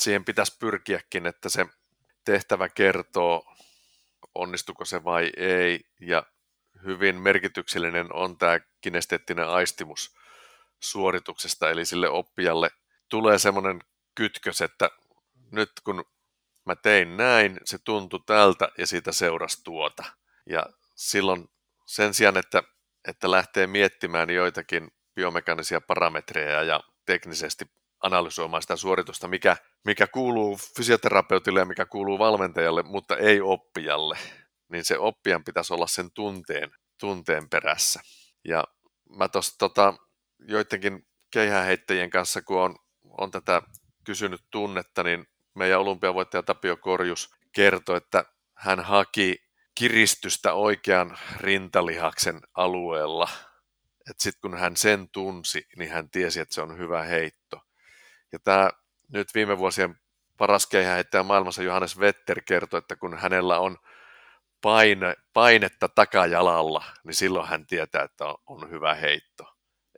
siihen pitäisi pyrkiäkin, että se tehtävä kertoo, onnistuko se vai ei, ja hyvin merkityksellinen on tämä kinesteettinen aistimus suorituksesta, eli sille oppijalle tulee semmoinen kytkös, että nyt kun mä tein näin, se tuntui tältä ja siitä seurasi tuota. Ja silloin sen sijaan, että, että lähtee miettimään joitakin biomekanisia parametreja ja teknisesti analysoimaan sitä suoritusta, mikä, mikä kuuluu fysioterapeutille ja mikä kuuluu valmentajalle, mutta ei oppijalle, niin se oppijan pitäisi olla sen tunteen, tunteen perässä. Ja mä tuossa tota, joidenkin keihäheittäjien kanssa, kun on, on tätä kysynyt tunnetta, niin meidän olympiavoittaja Tapio Korjus kertoi, että hän haki kiristystä oikean rintalihaksen alueella. Sitten kun hän sen tunsi, niin hän tiesi, että se on hyvä heitto. Ja tämä nyt viime vuosien paras keihäheittäjä maailmassa Johannes Vetter kertoi, että kun hänellä on paine, painetta takajalalla, niin silloin hän tietää, että on, on hyvä heitto.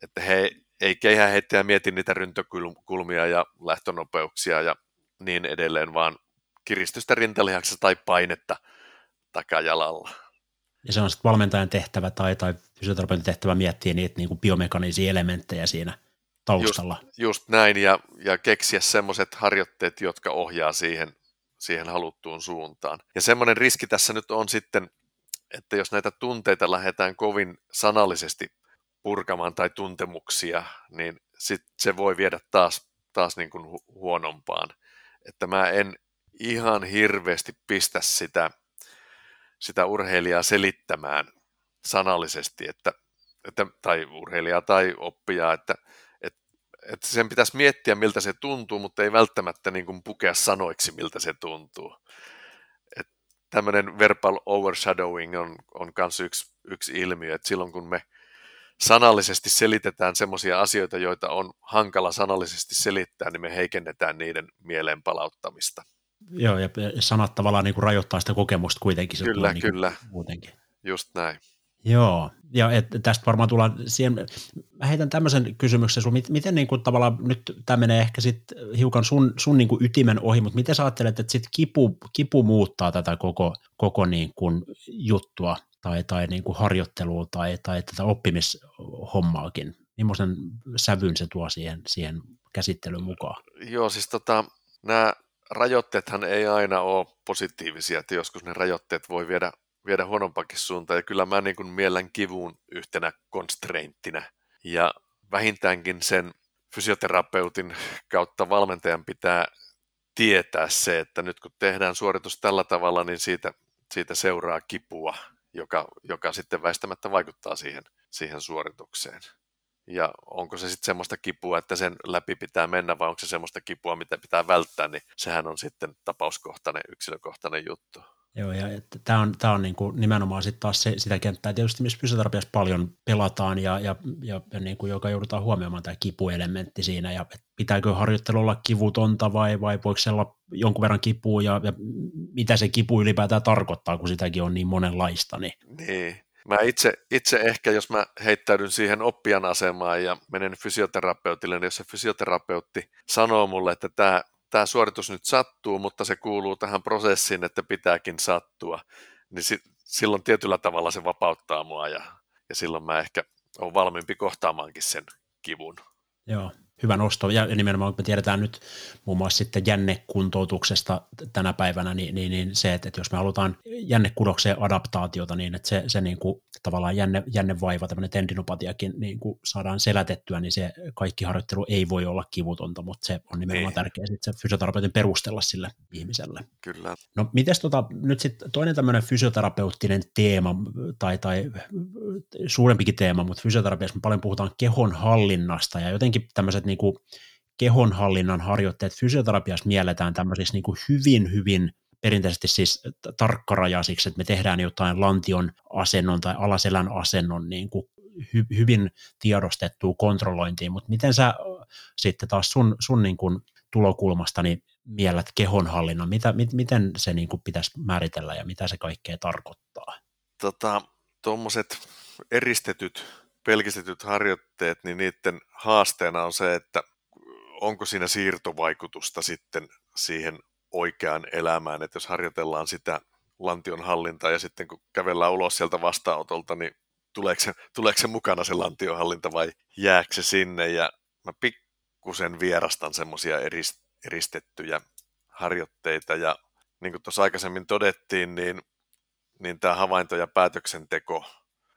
Että he ei keihäheittäjä mieti niitä ryntökulmia ja lähtönopeuksia ja niin edelleen, vaan kiristystä rintalihaksessa tai painetta takajalalla. Ja se on sitten valmentajan tehtävä tai, tai fysioterapeutin tehtävä miettiä niitä niin kuin biomekanisia elementtejä siinä taustalla. Just, just näin, ja, ja keksiä semmoiset harjoitteet, jotka ohjaa siihen, siihen haluttuun suuntaan. Ja semmoinen riski tässä nyt on sitten, että jos näitä tunteita lähdetään kovin sanallisesti purkamaan tai tuntemuksia, niin sit se voi viedä taas, taas niin kuin hu- huonompaan. Että mä en ihan hirveästi pistä sitä, sitä urheilijaa selittämään sanallisesti, että, että, tai urheilijaa tai oppijaa, että, että, että sen pitäisi miettiä, miltä se tuntuu, mutta ei välttämättä niin kuin pukea sanoiksi, miltä se tuntuu. Että tämmöinen verbal overshadowing on, on myös yksi, yksi ilmiö, että silloin kun me sanallisesti selitetään semmoisia asioita, joita on hankala sanallisesti selittää, niin me heikennetään niiden mieleen palauttamista. Joo, ja sanat tavallaan niin kuin rajoittaa sitä kokemusta kuitenkin. Se kyllä, niin kyllä. Muutenkin. Just näin. Joo, ja et tästä varmaan tullaan siihen, mä heitän tämmöisen kysymyksen sun, miten niin kuin tavallaan, nyt tämä menee ehkä sitten hiukan sun, sun niin kuin ytimen ohi, mutta miten sä ajattelet, että sitten kipu, kipu muuttaa tätä koko, koko niin kuin juttua tai, tai niin kuin harjoittelua tai, tai tätä oppimishommaakin? Millaisen sävyn se tuo siihen, siihen käsittelyyn mukaan? Joo, siis tota, nämä rajoitteethan ei aina ole positiivisia, että joskus ne rajoitteet voi viedä, viedä huonompakin suuntaan, ja kyllä mä niin kuin miellän kivun yhtenä constrainttina, ja vähintäänkin sen fysioterapeutin kautta valmentajan pitää tietää se, että nyt kun tehdään suoritus tällä tavalla, niin siitä, siitä seuraa kipua, joka, joka sitten väistämättä vaikuttaa siihen, siihen suoritukseen. Ja onko se sitten semmoista kipua, että sen läpi pitää mennä, vai onko se semmoista kipua, mitä pitää välttää, niin sehän on sitten tapauskohtainen, yksilökohtainen juttu. Joo, ja tämä on, tää on niinku nimenomaan sit taas se, sitä kenttää tietysti, missä fysioterapiassa paljon pelataan ja, ja, ja, ja niinku, joka joudutaan huomioimaan tämä kipuelementti siinä, ja pitääkö harjoittelu olla kivutonta vai, vai voiko se olla jonkun verran kipua, ja, ja mitä se kipu ylipäätään tarkoittaa, kun sitäkin on niin monenlaista. Niin, niin. Mä itse, itse ehkä, jos mä heittäydyn siihen oppijan asemaan ja menen fysioterapeutille, niin jos se fysioterapeutti sanoo mulle, että tämä tämä suoritus nyt sattuu, mutta se kuuluu tähän prosessiin, että pitääkin sattua, niin si- silloin tietyllä tavalla se vapauttaa mua ja, ja silloin mä ehkä olen valmiimpi kohtaamaankin sen kivun. Joo, hyvä nosto. Ja nimenomaan, kun me tiedetään nyt muun muassa sitten jännekuntoutuksesta tänä päivänä, niin, niin, niin se, että, että jos me halutaan jännekudokseen adaptaatiota, niin että se, se niin kuin, tavallaan jänne, jännevaiva, tämmöinen tendinopatiakin niin kuin saadaan selätettyä, niin se kaikki harjoittelu ei voi olla kivutonta, mutta se on nimenomaan niin. tärkeää sitten se fysioterapeutin perustella sille ihmiselle. Kyllä. No mites tota, nyt sitten toinen tämmöinen fysioterapeuttinen teema, tai, tai suurempikin teema, mutta fysioterapiassa me paljon puhutaan kehon hallinnasta, ja jotenkin tämmöiset niin kuin kehonhallinnan harjoitteet fysioterapiassa mielletään tämmöisiksi niin kuin hyvin, hyvin perinteisesti siis tarkkarajaisiksi, että me tehdään jotain lantion asennon tai alaselän asennon niin kuin hy, hyvin tiedostettua kontrollointiin, mutta miten sä sitten taas sun, sun niin kuin tulokulmasta niin miellät kehonhallinnan, mitä, mit, miten se niin kuin pitäisi määritellä ja mitä se kaikkea tarkoittaa? Tota, tuommoiset eristetyt, pelkistetyt harjoitteet, niin niiden haasteena on se, että onko siinä siirtovaikutusta sitten siihen oikeaan elämään, että jos harjoitellaan sitä lantion hallintaa ja sitten kun kävellään ulos sieltä vastaanotolta, niin tuleeko se, tuleeko se mukana se lantiohallinta vai jääkö se sinne. Ja mä pikkusen vierastan semmoisia eristettyjä harjoitteita ja niin kuin tuossa aikaisemmin todettiin, niin, niin tämä havainto ja päätöksenteko,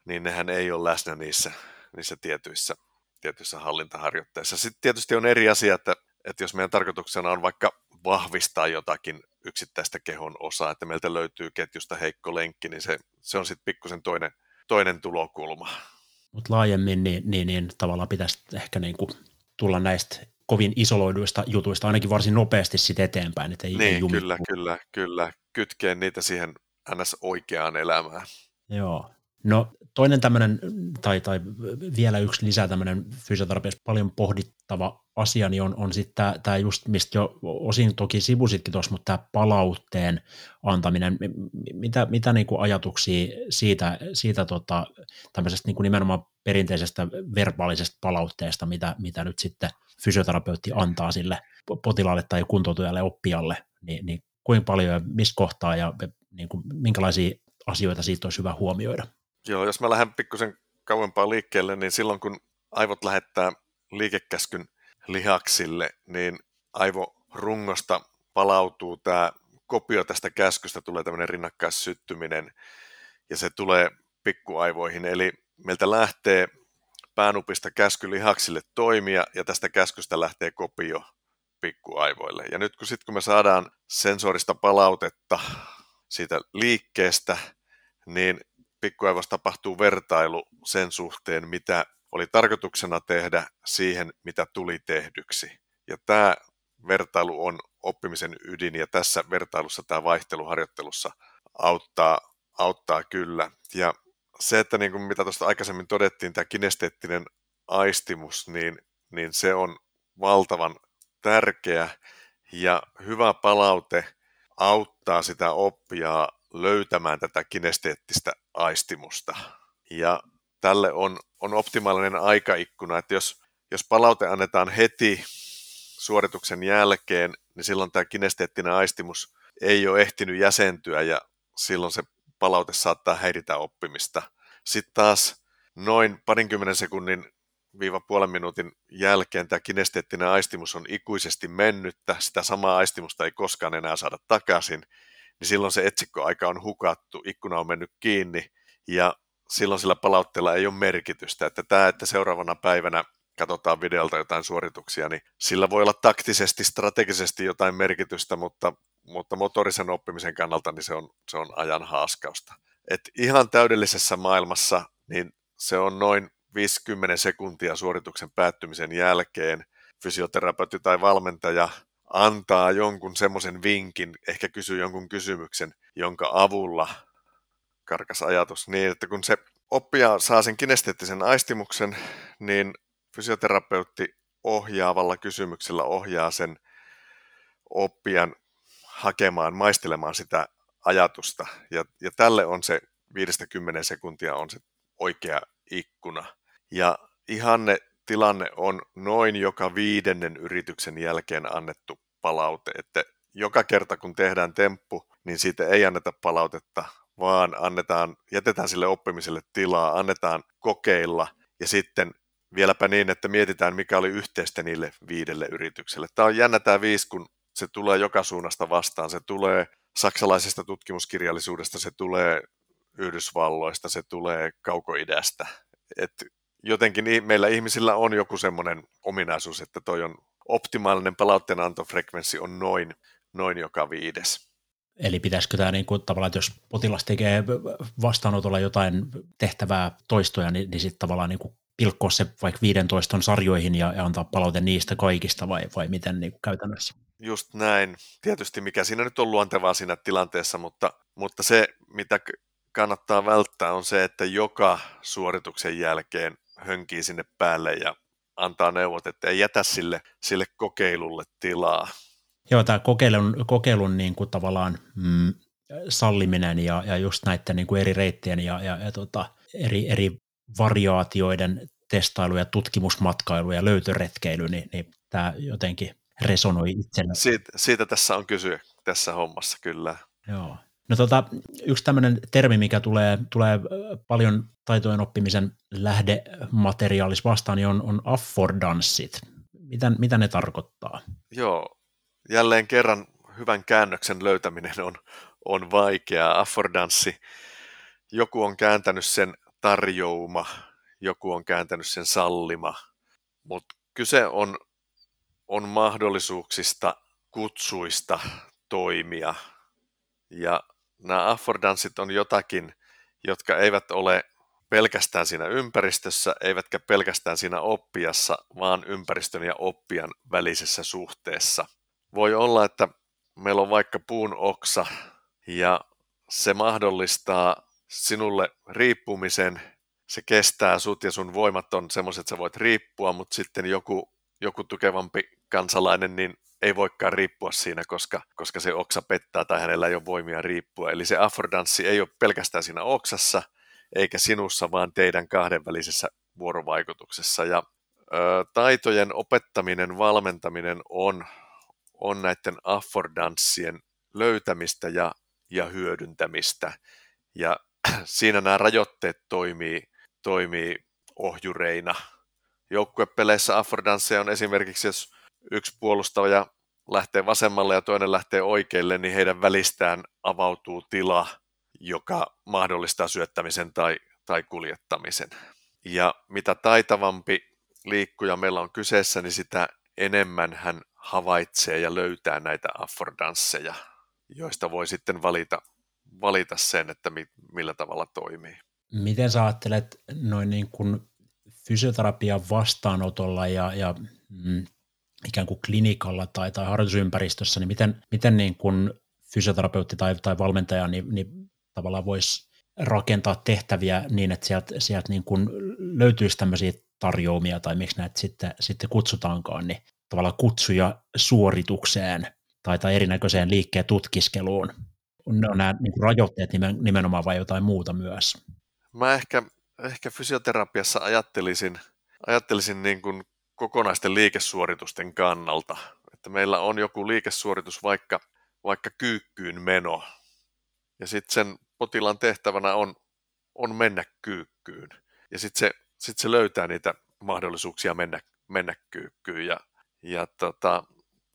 niin nehän ei ole läsnä niissä, niissä tietyissä, tietyissä hallintaharjoitteissa. Sitten tietysti on eri asia, että, että jos meidän tarkoituksena on vaikka vahvistaa jotakin yksittäistä kehon osaa, että meiltä löytyy ketjusta heikko lenkki, niin se, se on sitten pikkusen toinen, toinen tulokulma. Mutta laajemmin niin, niin, niin tavallaan pitäisi ehkä niin kuin tulla näistä kovin isoloiduista jutuista ainakin varsin nopeasti sitten eteenpäin. Että ei, niin, ei kyllä, kyllä, kyllä. Kytkeen niitä siihen ns. oikeaan elämään. Joo. No toinen tämmöinen, tai, tai vielä yksi lisää tämmöinen fysioterapiassa paljon pohdittava asia, niin on, on sitten tämä just, mistä jo osin toki sivusitkin tuossa, mutta tämä palautteen antaminen. Mitä, mitä niin kuin ajatuksia siitä, siitä tota, tämmöisestä niin kuin nimenomaan perinteisestä verbaalisesta palautteesta, mitä, mitä nyt sitten fysioterapeutti antaa sille potilaalle tai kuntoutujalle oppijalle, niin, niin kuinka paljon ja missä kohtaa ja niin kuin, minkälaisia asioita siitä olisi hyvä huomioida? Joo, jos mä lähden pikkusen kauempaa liikkeelle, niin silloin kun aivot lähettää liikekäskyn lihaksille, niin aivorungosta palautuu tämä kopio tästä käskystä, tulee tämmöinen rinnakkaissyttyminen, ja se tulee pikkuaivoihin. Eli meiltä lähtee päänupista käsky lihaksille toimia, ja tästä käskystä lähtee kopio pikkuaivoille. Ja nyt kun, sit, kun me saadaan sensorista palautetta siitä liikkeestä, niin pikkuaivossa tapahtuu vertailu sen suhteen, mitä oli tarkoituksena tehdä siihen, mitä tuli tehdyksi. Ja tämä vertailu on oppimisen ydin, ja tässä vertailussa tämä vaihteluharjoittelussa auttaa, auttaa kyllä. Ja se, että niin kuin mitä tuosta aikaisemmin todettiin, tämä kinesteettinen aistimus, niin, niin se on valtavan tärkeä, ja hyvä palaute auttaa sitä oppijaa löytämään tätä kinesteettistä aistimusta. Ja tälle on, on optimaalinen aikaikkuna, että jos, jos palaute annetaan heti suorituksen jälkeen, niin silloin tämä kinesteettinen aistimus ei ole ehtinyt jäsentyä ja silloin se palaute saattaa häiritä oppimista. Sitten taas noin parinkymmenen sekunnin viiva puolen minuutin jälkeen tämä kinesteettinen aistimus on ikuisesti mennyttä, sitä samaa aistimusta ei koskaan enää saada takaisin, niin silloin se etsikkoaika on hukattu, ikkuna on mennyt kiinni ja silloin sillä palautteella ei ole merkitystä. Että tämä, että seuraavana päivänä katsotaan videolta jotain suorituksia, niin sillä voi olla taktisesti, strategisesti jotain merkitystä, mutta, mutta motorisen oppimisen kannalta niin se on, se on ajan haaskausta. Et ihan täydellisessä maailmassa niin se on noin 50 sekuntia suorituksen päättymisen jälkeen fysioterapeutti tai valmentaja antaa jonkun semmoisen vinkin, ehkä kysyy jonkun kysymyksen, jonka avulla karkas ajatus niin, että kun se oppija saa sen kinesteettisen aistimuksen, niin fysioterapeutti ohjaavalla kysymyksellä ohjaa sen oppijan hakemaan, maistelemaan sitä ajatusta. Ja, ja tälle on se 50 sekuntia on se oikea ikkuna. Ja ihanne tilanne on noin joka viidennen yrityksen jälkeen annettu palaute, että joka kerta kun tehdään temppu, niin siitä ei anneta palautetta, vaan annetaan, jätetään sille oppimiselle tilaa, annetaan kokeilla ja sitten vieläpä niin, että mietitään, mikä oli yhteistä niille viidelle yritykselle. Tämä on jännä tämä viisi, kun se tulee joka suunnasta vastaan. Se tulee saksalaisesta tutkimuskirjallisuudesta, se tulee Yhdysvalloista, se tulee kaukoidästä. Et jotenkin meillä ihmisillä on joku semmoinen ominaisuus, että toi on optimaalinen palautteenantofrekvenssi on noin, noin joka viides. Eli pitäisikö tämä niin kuin, tavallaan, että jos potilas tekee vastaanotolla jotain tehtävää toistoja, niin, niin sitten tavallaan niin kuin pilkkoa se vaikka 15 sarjoihin ja, ja antaa palaute niistä kaikista vai, vai miten niin kuin käytännössä? Just näin. Tietysti mikä siinä nyt on luontevaa siinä tilanteessa, mutta, mutta se mitä kannattaa välttää on se, että joka suorituksen jälkeen hönkii sinne päälle ja antaa neuvot, että ei jätä sille, sille kokeilulle tilaa. Joo, tämä kokeilun, kokeilun niin kuin tavallaan mm, salliminen ja, ja just näiden niin kuin eri reittien ja, ja, ja tota, eri, eri variaatioiden testailu ja tutkimusmatkailu ja löytöretkeily, niin, niin tämä jotenkin resonoi itsellä. Siitä, siitä tässä on kysyä tässä hommassa, kyllä. Joo. No tota, yksi tämmöinen termi, mikä tulee, tulee paljon taitojen oppimisen lähdemateriaalissa vastaan, niin on, on affordanssit. Mitä, mitä ne tarkoittaa? Joo, jälleen kerran hyvän käännöksen löytäminen on, on vaikeaa. Affordanssi, joku on kääntänyt sen tarjouma, joku on kääntänyt sen sallima, mutta kyse on, on mahdollisuuksista, kutsuista toimia. Ja nämä affordanssit on jotakin, jotka eivät ole pelkästään siinä ympäristössä, eivätkä pelkästään siinä oppiassa, vaan ympäristön ja oppijan välisessä suhteessa. Voi olla, että meillä on vaikka puun oksa ja se mahdollistaa sinulle riippumisen, se kestää sut ja sun voimat on semmoiset, että sä voit riippua, mutta sitten joku, joku tukevampi kansalainen niin ei voikaan riippua siinä, koska, koska se oksa pettää tai hänellä ei ole voimia riippua. Eli se affordanssi ei ole pelkästään siinä oksassa, eikä sinussa, vaan teidän kahdenvälisessä vuorovaikutuksessa. Ja ö, taitojen opettaminen, valmentaminen on, on näiden affordanssien löytämistä ja, ja hyödyntämistä. Ja siinä nämä rajoitteet toimii, toimii ohjureina. Joukkuepeleissä affordansseja on esimerkiksi, jos yksi puolustaja lähtee vasemmalle ja toinen lähtee oikealle, niin heidän välistään avautuu tila, joka mahdollistaa syöttämisen tai, tai kuljettamisen. Ja mitä taitavampi liikkuja meillä on kyseessä, niin sitä enemmän hän havaitsee ja löytää näitä affordansseja, joista voi sitten valita, valita sen, että mi, millä tavalla toimii. Miten sä ajattelet noin niin kuin fysioterapian vastaanotolla ja, ja mm, ikään kuin klinikalla tai, tai harjoitusympäristössä, niin miten, miten niin kuin fysioterapeutti tai, tai valmentaja niin, niin tavallaan voisi rakentaa tehtäviä niin, että sieltä, sieltä niin kuin löytyisi tämmöisiä tarjoamia tai miksi näitä sitten, sitten kutsutaankaan, niin tavallaan kutsuja suoritukseen tai, tai erinäköiseen liikkeen tutkiskeluun. Ne on nämä niin kuin rajoitteet nimenomaan vai jotain muuta myös? Mä ehkä, ehkä fysioterapiassa ajattelisin, ajattelisin niin kuin kokonaisten liikesuoritusten kannalta. Että meillä on joku liikesuoritus vaikka, vaikka kyykkyyn meno, ja sitten sen potilaan tehtävänä on, on mennä kyykkyyn. Ja sitten se, sit se löytää niitä mahdollisuuksia mennä, mennä kyykkyyn. Ja, ja tota,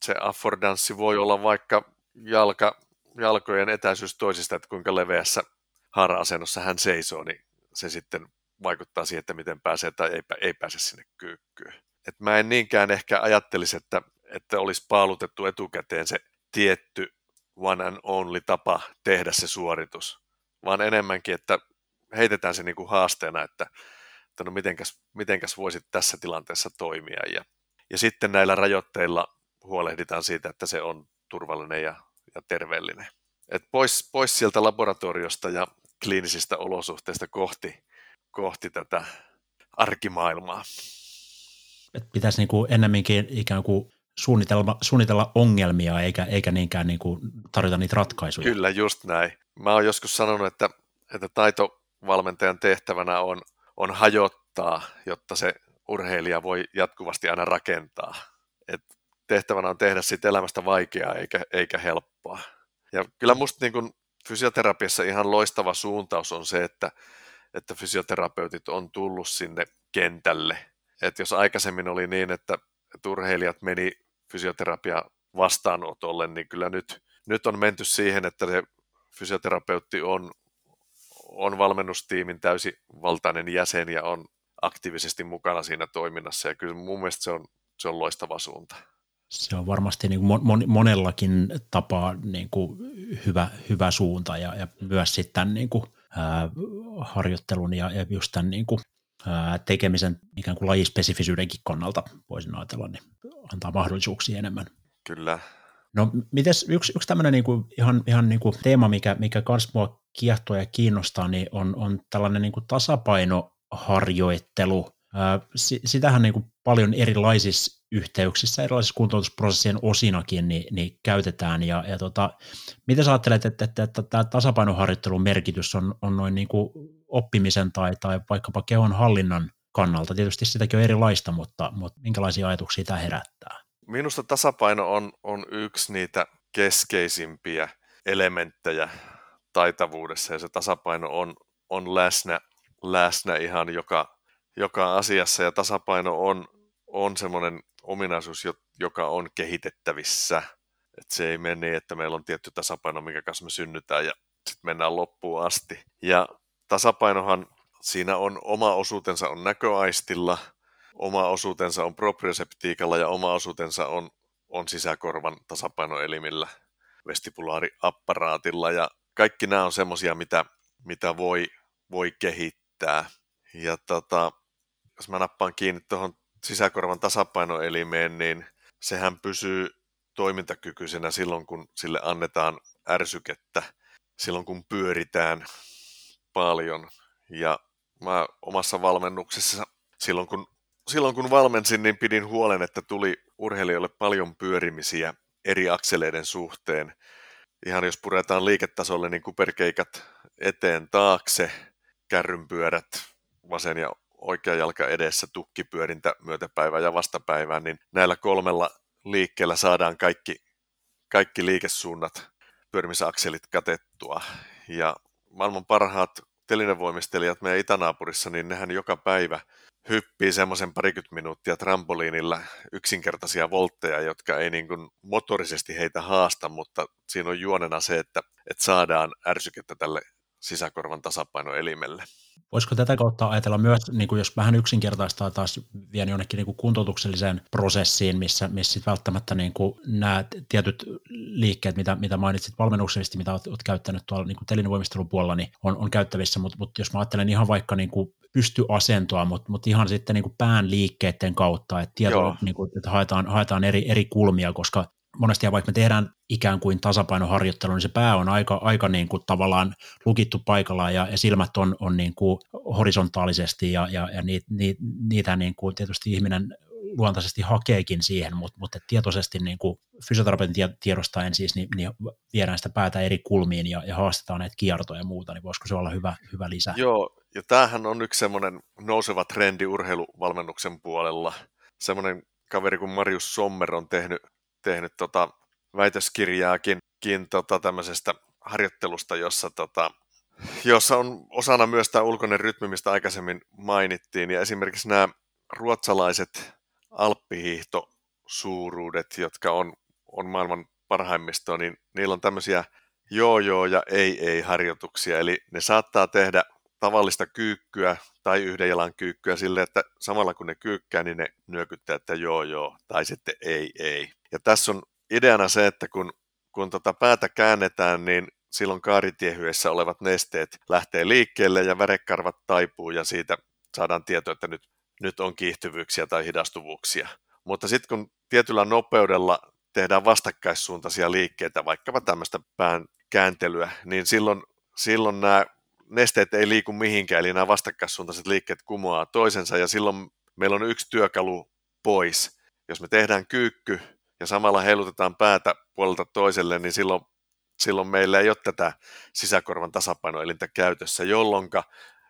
se affordanssi voi olla vaikka jalka, jalkojen etäisyys toisista, että kuinka leveässä haara-asennossa hän seisoo, niin se sitten vaikuttaa siihen, että miten pääsee tai ei, ei pääse sinne kyykkyyn. Et mä en niinkään ehkä ajattelisi, että, että olisi paalutettu etukäteen se tietty one and only tapa tehdä se suoritus, vaan enemmänkin, että heitetään se niin kuin haasteena, että, että no mitenkäs, mitenkäs voisit tässä tilanteessa toimia. Ja, ja sitten näillä rajoitteilla huolehditaan siitä, että se on turvallinen ja, ja terveellinen. Et pois, pois sieltä laboratoriosta ja kliinisistä olosuhteista kohti, kohti tätä arkimaailmaa. Et pitäisi niinku ennemminkin ikään kuin suunnitella, suunnitella ongelmia eikä, eikä niinkään niin kuin tarjota niitä ratkaisuja. Kyllä, just näin. Mä oon joskus sanonut, että, että taitovalmentajan tehtävänä on, on hajottaa, jotta se urheilija voi jatkuvasti aina rakentaa. Et tehtävänä on tehdä siitä elämästä vaikeaa eikä, eikä helppoa. Ja kyllä musta niin kun fysioterapiassa ihan loistava suuntaus on se, että, että fysioterapeutit on tullut sinne kentälle. Et jos aikaisemmin oli niin, että, että urheilijat meni fysioterapia vastaanotolle, niin kyllä nyt, nyt on menty siihen, että se fysioterapeutti on, on valmennustiimin täysivaltainen jäsen ja on aktiivisesti mukana siinä toiminnassa. Ja kyllä mun mielestä se on, se on loistava suunta. Se on varmasti niin kuin monellakin tapaa niin kuin hyvä, hyvä suunta ja, ja myös sitten niin kuin, ää, harjoittelun ja, ja just tämän niin kuin, tekemisen ikään kuin lajispesifisyydenkin kannalta voisin ajatella, niin antaa mahdollisuuksia enemmän. Kyllä. No mites yksi, yksi tämmöinen niin kuin, ihan, ihan niin kuin teema, mikä, mikä kans mua kiehtoo ja kiinnostaa, niin on, on tällainen niin kuin tasapainoharjoittelu. sitähän niin kuin paljon erilaisissa yhteyksissä, erilaisissa kuntoutusprosessien osinakin niin, niin käytetään. Ja, ja tota, mitä sä ajattelet, että, että, että tämä tasapainoharjoittelun merkitys on, on noin niin kuin oppimisen tai, tai vaikkapa kehon hallinnan kannalta? Tietysti sitäkin on erilaista, mutta, mutta minkälaisia ajatuksia tämä herättää? Minusta tasapaino on, on yksi niitä keskeisimpiä elementtejä taitavuudessa ja se tasapaino on, on läsnä, läsnä ihan joka, joka asiassa ja tasapaino on, on semmoinen ominaisuus, joka on kehitettävissä. Et se ei mene niin, että meillä on tietty tasapaino, minkä kanssa me synnytään ja sitten mennään loppuun asti. Ja tasapainohan siinä on oma osuutensa on näköaistilla, oma osuutensa on proprioseptiikalla ja oma osuutensa on, on sisäkorvan tasapainoelimillä, vestibulaariapparaatilla ja kaikki nämä on semmoisia, mitä, mitä voi, voi kehittää. Ja tota, jos mä nappaan kiinni tuohon sisäkorvan tasapainoelimeen, niin sehän pysyy toimintakykyisenä silloin, kun sille annetaan ärsykettä, silloin kun pyöritään paljon. Ja mä omassa valmennuksessa, silloin kun, silloin kun valmensin, niin pidin huolen, että tuli urheilijoille paljon pyörimisiä eri akseleiden suhteen. Ihan jos puretaan liiketasolle, niin kuperkeikat eteen taakse, kärrynpyörät, vasen ja oikea jalka edessä, tukkipyörintä, myötäpäivä ja vastapäivää, niin näillä kolmella liikkeellä saadaan kaikki, kaikki liikesuunnat, pyörimisakselit katettua. Ja maailman parhaat telinevoimistelijat meidän itänaapurissa, niin nehän joka päivä hyppii semmoisen parikymmentä minuuttia trampoliinilla yksinkertaisia voltteja, jotka ei niin kuin motorisesti heitä haasta, mutta siinä on juonena se, että, että saadaan ärsykettä tälle sisäkorvan tasapainoelimelle. Voisiko tätä kautta ajatella myös, niin kuin jos vähän yksinkertaistaa taas vien jonnekin niin kuin kuntoutukselliseen prosessiin, missä, missä välttämättä niin kuin nämä tietyt liikkeet, mitä, mitä mainitsit valmennuksellisesti, mitä olet, olet käyttänyt tuolla niin telinevoimistelun puolella, niin on, on käyttävissä, mutta, mutta jos mä ajattelen ihan vaikka niin kuin pystyasentoa, mutta, mutta ihan sitten niin kuin pään liikkeiden kautta, että, tieto, niin kuin, että haetaan, haetaan eri, eri kulmia, koska monesti vaikka me tehdään ikään kuin tasapainoharjoittelu, niin se pää on aika, aika niin kuin tavallaan lukittu paikallaan ja, ja silmät on, on niin kuin horisontaalisesti ja, ja, ja niitä, niitä, niitä niin kuin tietysti ihminen luontaisesti hakeekin siihen, mutta, mutta tietoisesti niin kuin fysioterapeutin tiedostaen siis niin, niin viedään sitä päätä eri kulmiin ja, ja haastetaan näitä kiertoja ja muuta, niin voisiko se olla hyvä, hyvä lisä? Joo, ja tämähän on yksi semmoinen nouseva trendi urheiluvalmennuksen puolella. Semmoinen kaveri kuin Marius Sommer on tehnyt tehnyt tota väitöskirjaakin tota tämmöisestä harjoittelusta, jossa, tota, jossa on osana myös tämä ulkoinen rytmi, mistä aikaisemmin mainittiin. Ja esimerkiksi nämä ruotsalaiset alppihiihtosuuruudet, jotka on, on maailman parhaimmistoa, niin niillä on tämmöisiä joo-joo ja ei-ei-harjoituksia. Eli ne saattaa tehdä tavallista kyykkyä tai yhden jalan kyykkyä sille, että samalla kun ne kyykkää, niin ne nyökyttää, että joo joo, tai sitten ei ei. Ja tässä on ideana se, että kun, kun tota päätä käännetään, niin silloin kaaritiehyessä olevat nesteet lähtee liikkeelle ja värekarvat taipuu ja siitä saadaan tieto, että nyt, nyt on kiihtyvyyksiä tai hidastuvuuksia. Mutta sitten kun tietyllä nopeudella tehdään vastakkaissuuntaisia liikkeitä, vaikkapa tämmöistä pään kääntelyä, niin silloin, silloin nämä nesteet ei liiku mihinkään, eli nämä vastakkaissuuntaiset liikkeet kumoaa toisensa, ja silloin meillä on yksi työkalu pois. Jos me tehdään kyykky ja samalla heilutetaan päätä puolelta toiselle, niin silloin, silloin meillä ei ole tätä sisäkorvan tasapainoelintä käytössä, jolloin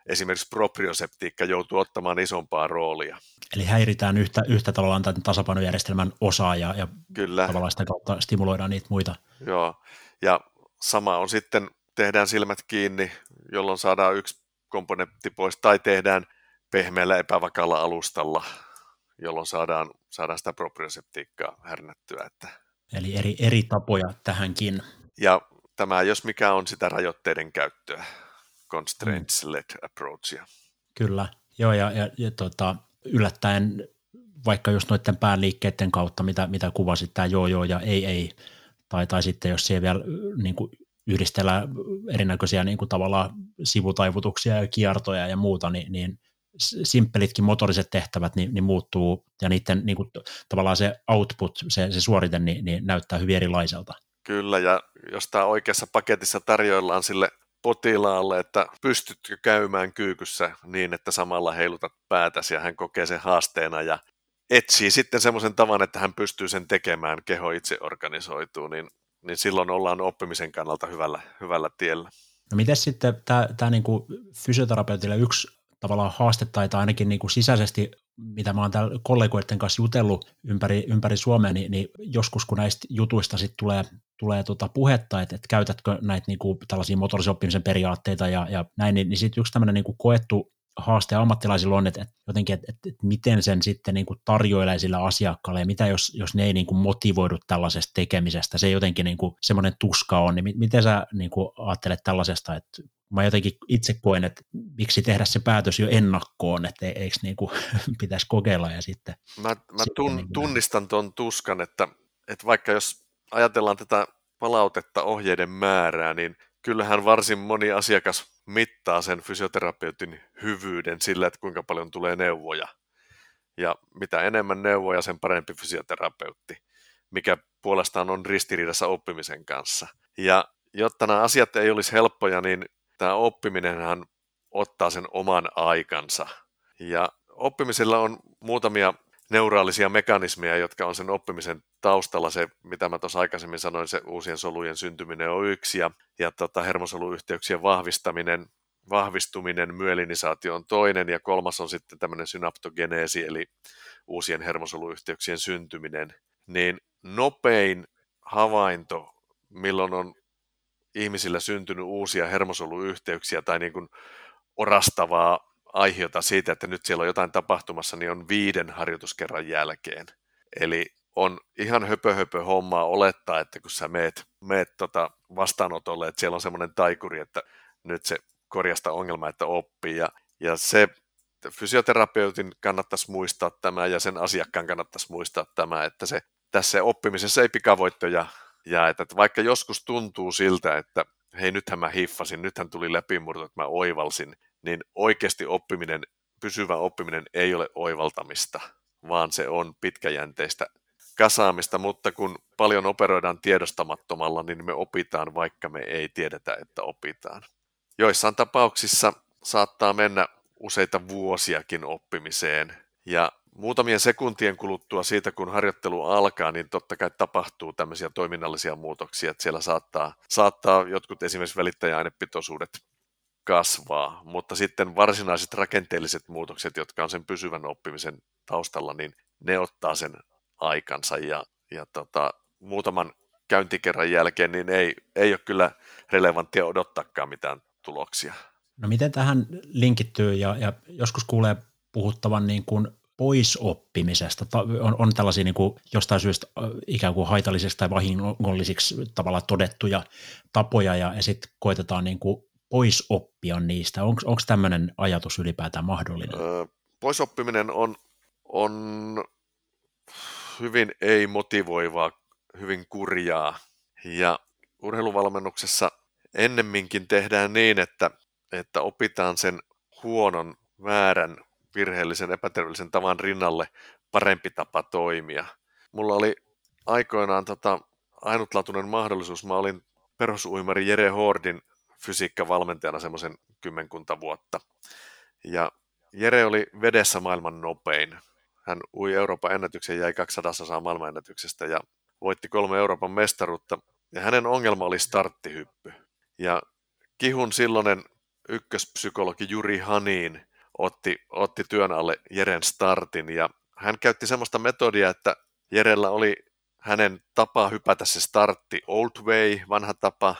esimerkiksi proprioseptiikka joutuu ottamaan isompaa roolia. Eli häiritään yhtä, yhtä tavallaan tämän tasapainojärjestelmän osaa ja, ja Kyllä. tavallaan sitä kautta stimuloidaan niitä muita. Joo, ja sama on sitten, tehdään silmät kiinni, jolloin saadaan yksi komponentti pois, tai tehdään pehmeällä epävakaalla alustalla, jolloin saadaan, saadaan sitä proprioseptiikkaa härnättyä. Että... Eli eri, eri tapoja tähänkin. Ja tämä, jos mikä on sitä rajoitteiden käyttöä, constraints-led approachia. Kyllä, joo, ja, ja, ja tota, yllättäen vaikka just noiden päänliikkeiden kautta, mitä, mitä kuvasit, tämä joo joo ja ei ei, tai, tai sitten jos siellä vielä niin kuin yhdistellä erinäköisiä niin kuin tavallaan sivutaivutuksia ja kiertoja ja muuta, niin, niin simppelitkin motoriset tehtävät niin, niin muuttuu ja niiden niin kuin, tavallaan se output, se, se suorite niin, niin näyttää hyvin erilaiselta. Kyllä, ja jos tämä oikeassa paketissa tarjoillaan sille potilaalle, että pystytkö käymään kyykyssä niin, että samalla heilutat päätäsi ja hän kokee sen haasteena ja etsii sitten semmoisen tavan, että hän pystyy sen tekemään, keho itse organisoituu, niin, niin silloin ollaan oppimisen kannalta hyvällä, hyvällä tiellä. No miten sitten tämä, tämä niin fysioterapeutille yksi tavallaan haaste tai ainakin niin kuin sisäisesti mitä mä oon täällä kollegoiden kanssa jutellut ympäri, ympäri Suomea, niin, niin joskus kun näistä jutuista sitten tulee, tulee tota puhetta, että, että käytätkö näitä niin kuin, tällaisia motorisoppimisen periaatteita ja, ja näin, niin, niin sitten yksi tämmöinen niin kuin koettu haaste ammattilaisilla on, että, että jotenkin, että, että, että miten sen sitten niin kuin tarjoilee sille asiakkaalle ja mitä jos, jos ne ei niin kuin motivoidu tällaisesta tekemisestä, se jotenkin niin kuin semmoinen tuska on, niin miten sä niin kuin ajattelet tällaisesta, että mä jotenkin itse koen, että miksi tehdä se päätös jo ennakkoon, että eikö niin kuin, pitäisi kokeilla ja sitten... Mä, mä tun, niin tunnistan tuon tuskan, että, että vaikka jos ajatellaan tätä palautetta ohjeiden määrää, niin kyllähän varsin moni asiakas mittaa sen fysioterapeutin hyvyyden sillä, että kuinka paljon tulee neuvoja. Ja mitä enemmän neuvoja, sen parempi fysioterapeutti, mikä puolestaan on ristiriidassa oppimisen kanssa. Ja jotta nämä asiat ei olisi helppoja, niin tämä oppiminenhan ottaa sen oman aikansa. Ja oppimisella on muutamia neuraalisia mekanismeja, jotka on sen oppimisen taustalla. Se, mitä mä tuossa aikaisemmin sanoin, se uusien solujen syntyminen on yksi, ja, ja tota, hermosoluyhteyksien vahvistaminen, vahvistuminen, myelinisaatio on toinen, ja kolmas on sitten tämmöinen synaptogeneesi, eli uusien hermosoluyhteyksien syntyminen. Niin nopein havainto, milloin on ihmisillä syntynyt uusia hermosoluyhteyksiä tai niin kuin orastavaa aiheota siitä, että nyt siellä on jotain tapahtumassa, niin on viiden harjoituskerran jälkeen. Eli on ihan höpö, höpö hommaa olettaa, että kun sä meet, meet tota vastaanotolle, että siellä on semmoinen taikuri, että nyt se korjasta ongelma, että oppii. Ja, ja se fysioterapeutin kannattaisi muistaa tämä ja sen asiakkaan kannattaisi muistaa tämä, että se tässä oppimisessa ei pikavoittoja jää. Että vaikka joskus tuntuu siltä, että hei nythän mä hiffasin, nythän tuli läpimurto, että mä oivalsin, niin oikeasti oppiminen, pysyvä oppiminen ei ole oivaltamista, vaan se on pitkäjänteistä kasaamista, mutta kun paljon operoidaan tiedostamattomalla, niin me opitaan, vaikka me ei tiedetä, että opitaan. Joissain tapauksissa saattaa mennä useita vuosiakin oppimiseen, ja muutamien sekuntien kuluttua siitä, kun harjoittelu alkaa, niin totta kai tapahtuu tämmöisiä toiminnallisia muutoksia, että siellä saattaa, saattaa jotkut esimerkiksi välittäjäainepitoisuudet kasvaa, mutta sitten varsinaiset rakenteelliset muutokset, jotka on sen pysyvän oppimisen taustalla, niin ne ottaa sen aikansa ja, ja tota, muutaman käyntikerran jälkeen niin ei, ei ole kyllä relevanttia odottaakaan mitään tuloksia. No miten tähän linkittyy ja, ja joskus kuulee puhuttavan niin kuin poisoppimisesta. On, on tällaisia niin kuin jostain syystä ikään kuin haitallisiksi tai vahingollisiksi tavalla todettuja tapoja ja, ja sitten koitetaan niin kuin poisoppia niistä. Onko tämmöinen ajatus ylipäätään mahdollinen? Öö, poisoppiminen on, on hyvin ei-motivoivaa, hyvin kurjaa. Ja urheiluvalmennuksessa ennemminkin tehdään niin, että, että opitaan sen huonon, väärän, virheellisen, epäterveellisen tavan rinnalle parempi tapa toimia. Mulla oli aikoinaan tota, ainutlaatuinen mahdollisuus. Mä olin perusuimari Jere Hordin fysiikkavalmentajana semmoisen kymmenkunta vuotta. Ja Jere oli vedessä maailman nopein. Hän ui Euroopan ennätyksen, jäi 200 osaa maailmanennätyksestä ja voitti kolme Euroopan mestaruutta. Ja hänen ongelma oli starttihyppy. Ja Kihun silloinen ykköspsykologi Juri Haniin otti, otti työn alle Jeren startin ja hän käytti semmoista metodia, että Jerellä oli hänen tapa hypätä se startti old way, vanha tapa,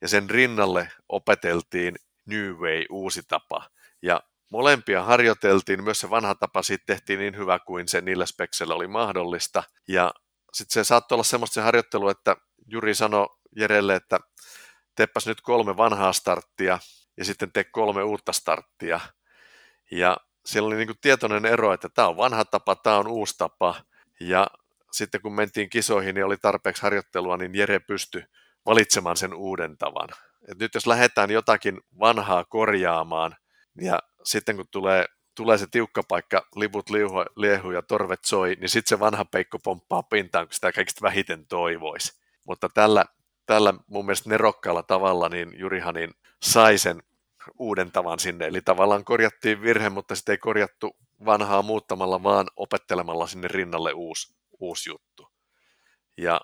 ja sen rinnalle opeteltiin New Way, uusi tapa. Ja molempia harjoiteltiin, myös se vanha tapa siitä tehtiin niin hyvä kuin se niillä speksellä oli mahdollista. Ja sitten se saattoi olla semmoista se harjoittelu, että Juri sanoi Jerelle, että teepäs nyt kolme vanhaa starttia ja sitten tee kolme uutta starttia. Ja siellä oli niin kuin tietoinen ero, että tämä on vanha tapa, tämä on uusi tapa. Ja sitten kun mentiin kisoihin, niin oli tarpeeksi harjoittelua, niin Jere pystyi valitsemaan sen uuden tavan. Et nyt jos lähdetään jotakin vanhaa korjaamaan, ja sitten kun tulee, tulee se tiukka paikka, liput liuhu, liehu ja torvet soi, niin sitten se vanha peikko pomppaa pintaan, kun sitä kaikista vähiten toivoisi. Mutta tällä, tällä mun mielestä nerokkaalla tavalla niin Jurihanin sai sen uuden tavan sinne. Eli tavallaan korjattiin virhe, mutta sitten ei korjattu vanhaa muuttamalla, vaan opettelemalla sinne rinnalle uusi, uusi juttu. Ja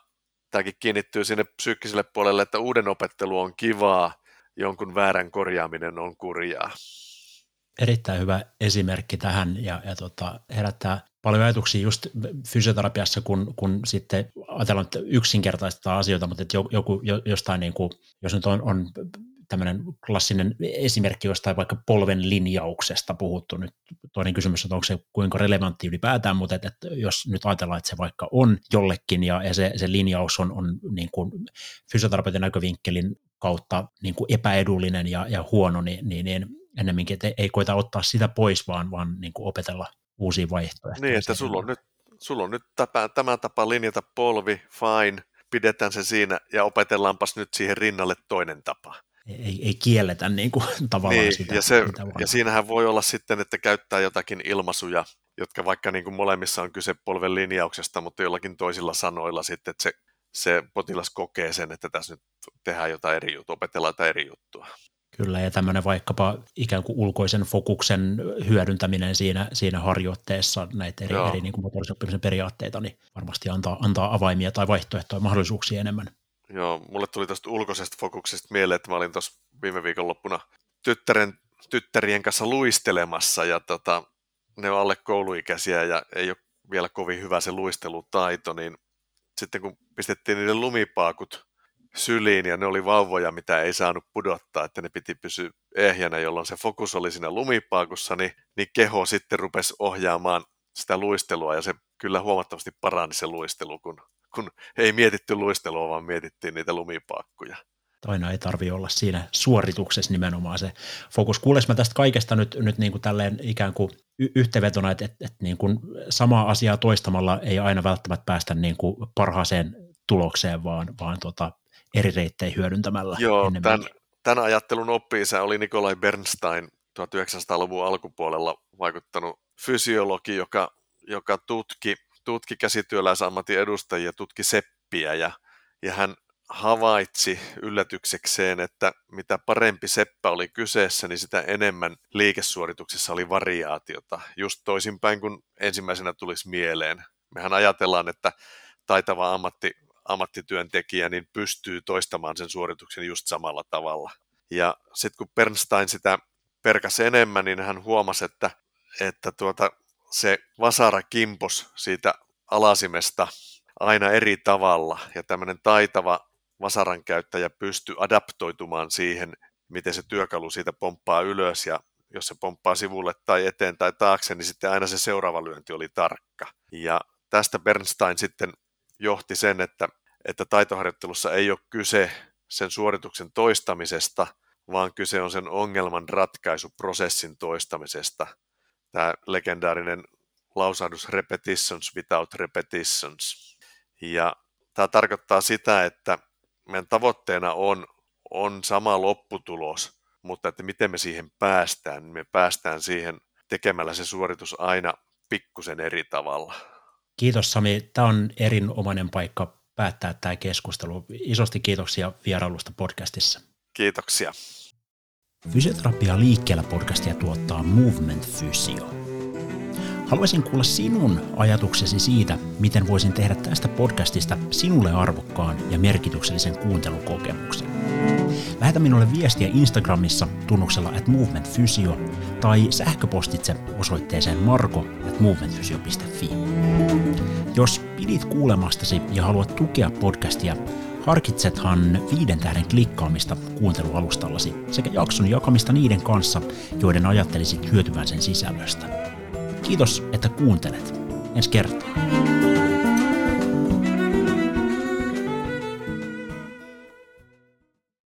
tämäkin kiinnittyy sinne psyykkiselle puolelle, että uuden opettelu on kivaa, jonkun väärän korjaaminen on kurjaa. Erittäin hyvä esimerkki tähän ja, ja tota, herättää paljon ajatuksia just fysioterapiassa, kun, kun sitten ajatellaan, että yksinkertaistetaan asioita, mutta että joku, jostain niin kuin, jos nyt on, on tämmöinen klassinen esimerkki jostain vaikka polven linjauksesta puhuttu. Nyt toinen kysymys on, onko se kuinka relevantti ylipäätään, mutta että, että jos nyt ajatellaan, että se vaikka on jollekin ja, ja se, se linjaus on, on niin kuin fysioterapeutin näkövinkkelin kautta niin kuin epäedullinen ja, ja huono, niin, niin, niin ennemminkin, että ei koita ottaa sitä pois, vaan, vaan niin kuin opetella uusia vaihtoehtoja. Niin, että sulla on nyt, sulla on nyt tapa, tämä tapa linjata polvi, fine, pidetään se siinä ja opetellaanpas nyt siihen rinnalle toinen tapa ei, ei kielletä niin kuin, tavallaan niin, sitä. Ja, se, ja siinähän voi olla sitten, että käyttää jotakin ilmaisuja, jotka vaikka niin kuin molemmissa on kyse polven linjauksesta, mutta jollakin toisilla sanoilla sitten, että se, se potilas kokee sen, että tässä nyt tehdään jotain eri juttua, opetellaan jotain eri juttua. Kyllä, ja tämmöinen vaikkapa ikään kuin ulkoisen fokuksen hyödyntäminen siinä, siinä harjoitteessa näitä eri, eri niin kuin periaatteita, niin varmasti antaa, antaa avaimia tai vaihtoehtoja mahdollisuuksia enemmän. Joo, mulle tuli tuosta ulkoisesta fokuksesta mieleen, että mä olin tuossa viime viikonloppuna tyttären, tyttärien kanssa luistelemassa ja tota, ne on alle kouluikäisiä ja ei ole vielä kovin hyvä se luistelutaito, niin sitten kun pistettiin niiden lumipaakut syliin ja ne oli vauvoja, mitä ei saanut pudottaa, että ne piti pysyä ehjänä, jolloin se fokus oli siinä lumipaakussa, niin, niin keho sitten rupesi ohjaamaan sitä luistelua ja se kyllä huomattavasti parani se luistelu, kun kun ei mietitty luistelua, vaan mietittiin niitä lumipaakkuja. Aina ei tarvi olla siinä suorituksessa nimenomaan se fokus. Kuules mä tästä kaikesta nyt, nyt niin kuin tälleen ikään kuin yhteenvetona, että, että, että niin kuin samaa asiaa toistamalla ei aina välttämättä päästä niin kuin parhaaseen tulokseen, vaan, vaan tota eri reittejä hyödyntämällä. Joo, tämän, tämän ajattelun oppi oli Nikolai Bernstein 1900-luvun alkupuolella vaikuttanut fysiologi, joka, joka tutki tutki käsityöläisammatin edustajia, tutki seppiä ja, ja hän havaitsi yllätyksekseen, että mitä parempi seppä oli kyseessä, niin sitä enemmän liikesuorituksessa oli variaatiota. Just toisinpäin kuin ensimmäisenä tulisi mieleen. Mehän ajatellaan, että taitava ammatti, ammattityöntekijä niin pystyy toistamaan sen suorituksen just samalla tavalla. Ja sitten kun Bernstein sitä perkäsi enemmän, niin hän huomasi, että, että tuota, se vasara kimpos siitä alasimesta aina eri tavalla. Ja tämmöinen taitava vasaran käyttäjä pystyy adaptoitumaan siihen, miten se työkalu siitä pomppaa ylös. Ja jos se pomppaa sivulle tai eteen tai taakse, niin sitten aina se seuraava lyönti oli tarkka. Ja tästä Bernstein sitten johti sen, että, että taitoharjoittelussa ei ole kyse sen suorituksen toistamisesta, vaan kyse on sen ongelman ratkaisuprosessin toistamisesta tämä legendaarinen lausahdus repetitions without repetitions. Ja tämä tarkoittaa sitä, että meidän tavoitteena on, on sama lopputulos, mutta että miten me siihen päästään, niin me päästään siihen tekemällä se suoritus aina pikkusen eri tavalla. Kiitos Sami. Tämä on erinomainen paikka päättää tämä keskustelu. Isosti kiitoksia vierailusta podcastissa. Kiitoksia. Fysioterapia liikkeellä podcastia tuottaa Movement Physio. Haluaisin kuulla sinun ajatuksesi siitä, miten voisin tehdä tästä podcastista sinulle arvokkaan ja merkityksellisen kuuntelukokemuksen. Lähetä minulle viestiä Instagramissa tunnuksella at movementfysio tai sähköpostitse osoitteeseen marko at movementfysio.fi. Jos pidit kuulemastasi ja haluat tukea podcastia, Harkitsethan viiden tähden klikkaamista kuuntelualustallasi sekä jakson jakamista niiden kanssa, joiden ajattelisit hyötyvän sen sisällöstä. Kiitos, että kuuntelet. Ensi kertaa.